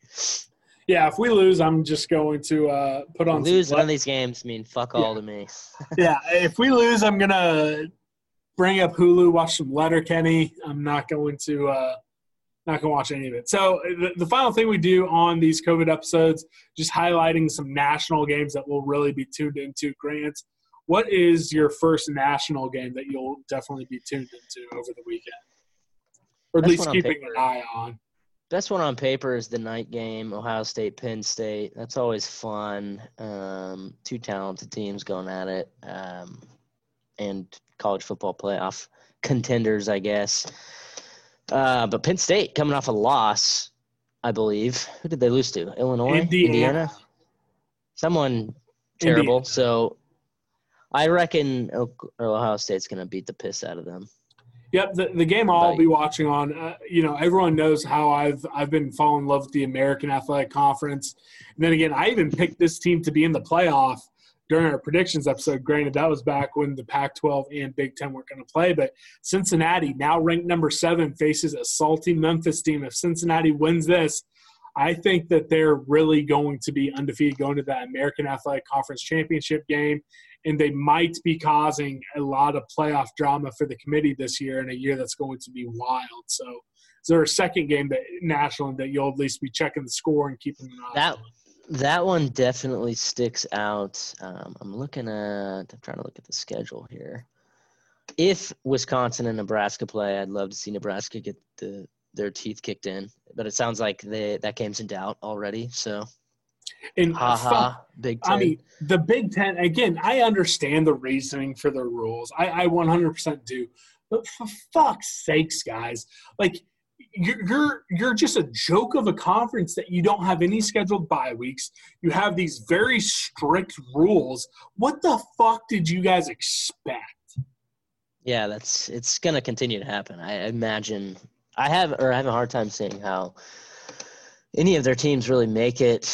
Yeah, if we lose, I'm just going to uh, put on
Lose one of these games mean fuck all to me.
yeah, if we lose, I'm gonna bring up Hulu, watch some Letterkenny. I'm not going to uh, not gonna watch any of it. So the, the final thing we do on these COVID episodes, just highlighting some national games that we'll really be tuned into. Grant, what is your first national game that you'll definitely be tuned into over the weekend, or at
That's
least keeping an eye on?
Best one on paper is the night game, Ohio State, Penn State. That's always fun. Um, two talented teams going at it, um, and college football playoff contenders, I guess. Uh, but Penn State coming off a loss, I believe. Who did they lose to? Illinois,
Indiana.
someone terrible. So I reckon Ohio State's going to beat the piss out of them.
Yep, the, the game I'll be watching on. Uh, you know, everyone knows how I've I've been falling in love with the American Athletic Conference. And then again, I even picked this team to be in the playoff during our predictions episode. Granted, that was back when the Pac-12 and Big Ten weren't going to play. But Cincinnati, now ranked number seven, faces a salty Memphis team. If Cincinnati wins this, I think that they're really going to be undefeated going to that American Athletic Conference championship game and they might be causing a lot of playoff drama for the committee this year in a year that's going to be wild. So, is there a second game that national that you'll at least be checking the score and keeping an eye
That
on?
That one definitely sticks out. Um, I'm looking at. I'm trying to look at the schedule here. If Wisconsin and Nebraska play, I'd love to see Nebraska get the their teeth kicked in. But it sounds like they, that game's in doubt already. So,
And
ha
fuck,
ha, Big Ten.
I mean, the Big Ten again. I understand the reasoning for the rules. I, I 100% do. But for fuck's sakes, guys, like you're you're you're just a joke of a conference that you don't have any scheduled bye weeks. You have these very strict rules. What the fuck did you guys expect?
Yeah, that's it's gonna continue to happen. I imagine. I have or I have a hard time seeing how any of their teams really make it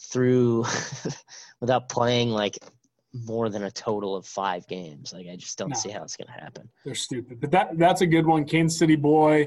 through without playing like more than a total of five games. Like I just don't
No.
see how it's gonna happen.
They're stupid. But that that's a good one. Kansas City boy,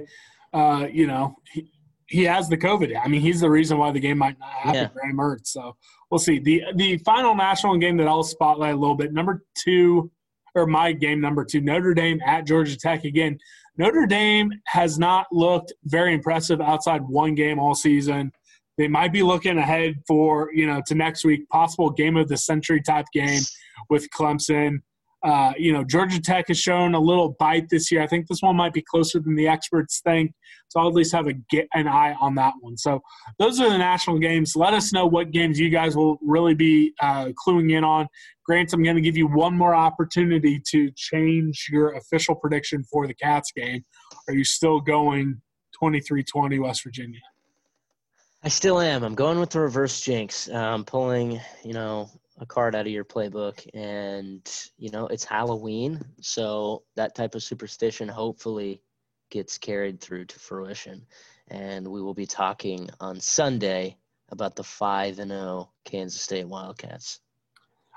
uh, you know, he, he has the COVID. I mean, he's the reason why the game might not happen.
Yeah.
Graham Mertz. So we'll see. The the final national game that I'll spotlight a little bit. Number two, or my game number two, Notre Dame at Georgia Tech again. Notre Dame has not looked very impressive outside one game all season. They might be looking ahead for you know to next week, possible game of the century type game with Clemson. Uh, you know, Georgia Tech has shown a little bite this year. I think this one might be closer than the experts think. So I'll at least have a get an eye on that one. So those are the national games. Let us know what games you guys will really be uh, cluing in on. Grant, I'm going to give you one more opportunity to change your official prediction for the Cats game. Are you still going 23-20 West Virginia?
I still am. I'm going with the reverse jinx. I'm pulling, you know, a card out of your playbook, and you know it's Halloween, so that type of superstition hopefully gets carried through to fruition. And we will be talking on Sunday about the five and zero Kansas State Wildcats.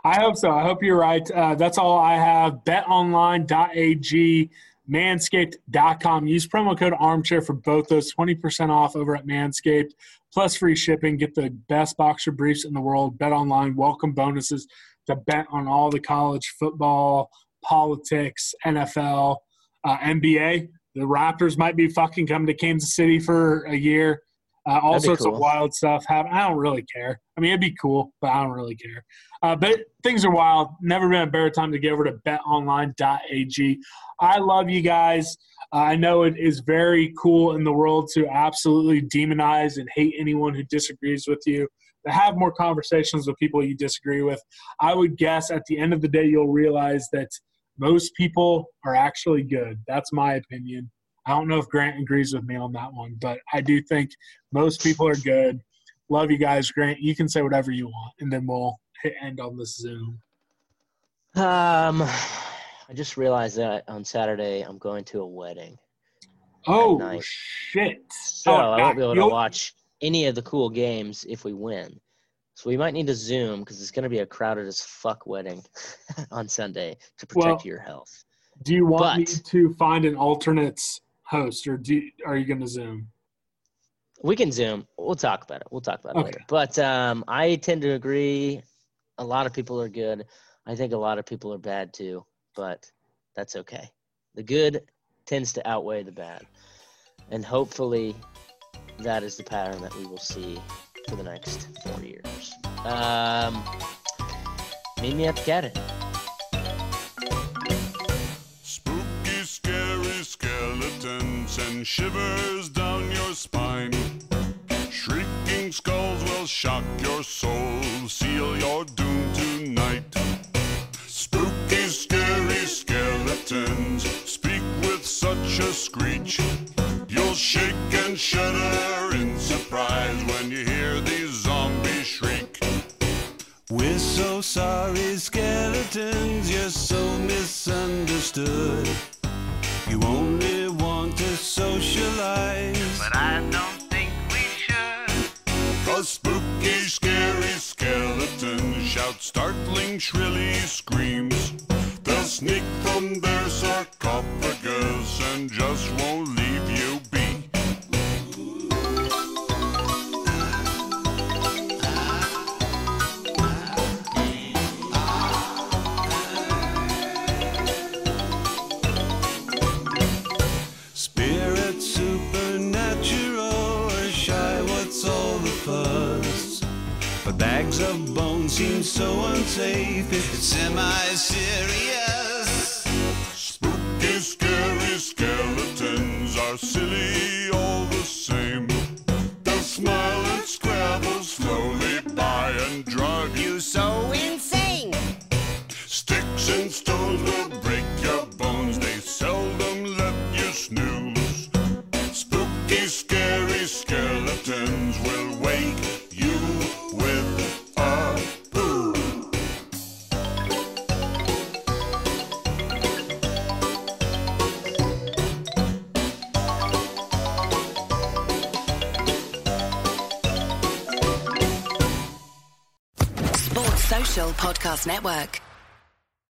I hope so. I hope you're right. Uh, that's all I have. BetOnline.ag, Manscaped.com. Use promo code Armchair for both those. Twenty percent off over at Manscaped, plus free shipping. Get the best boxer briefs in the world. Bet online, Welcome bonuses to bet on all the college football, politics, NFL, uh, NBA. The Raptors might be fucking coming to Kansas City for a year. Uh, all sorts of wild stuff happen. I don't really care. I mean, it'd be cool, but I don't really care. Uh, but things are wild. Never been a better time to get over to betonline.ag. I love you guys. Uh, I know it is very cool in the world to absolutely demonize and hate anyone who disagrees with you. To have more conversations with people you disagree with. I would guess at the end of the day, you'll realize that most people are actually good. That's my opinion. I don't know if Grant agrees with me on that one, but I do think most people are good. Love you guys, Grant. You can say whatever you want, and then we'll hit end on this Zoom.
Um, I just realized that on Saturday I'm going to a wedding,
Oh shit!
so
Oh,
I won't be able to watch any of the cool games if we win. So we might need to Zoom because it's going to be a crowded as fuck wedding on Sunday to protect
Well,
your health.
Do you want me to find an alternate host, or do are you going to Zoom?
We can Zoom. We'll talk about it. We'll talk about it
Okay.
later. But um, I tend to agree. A lot of people are good. I think a lot of people are bad too, but that's okay. The good tends to outweigh the bad. And hopefully that is the pattern that we will see for the next four years. Um, meet me at the cabin.
And shivers down your spine. Shrieking skulls will shock your soul, seal your doom tonight. Spooky, scary skeletons speak with such a screech. You'll shake and shudder in surprise when you hear these zombies shriek. We're so sorry, skeletons, you're so misunderstood. You only Cause spooky, scary skeletons shout startling, shrilly screams. They'll sneak from their sarcophagus so unsafe, it's semi-serious. Spooky, scary skeletons are silly
Podcast Network.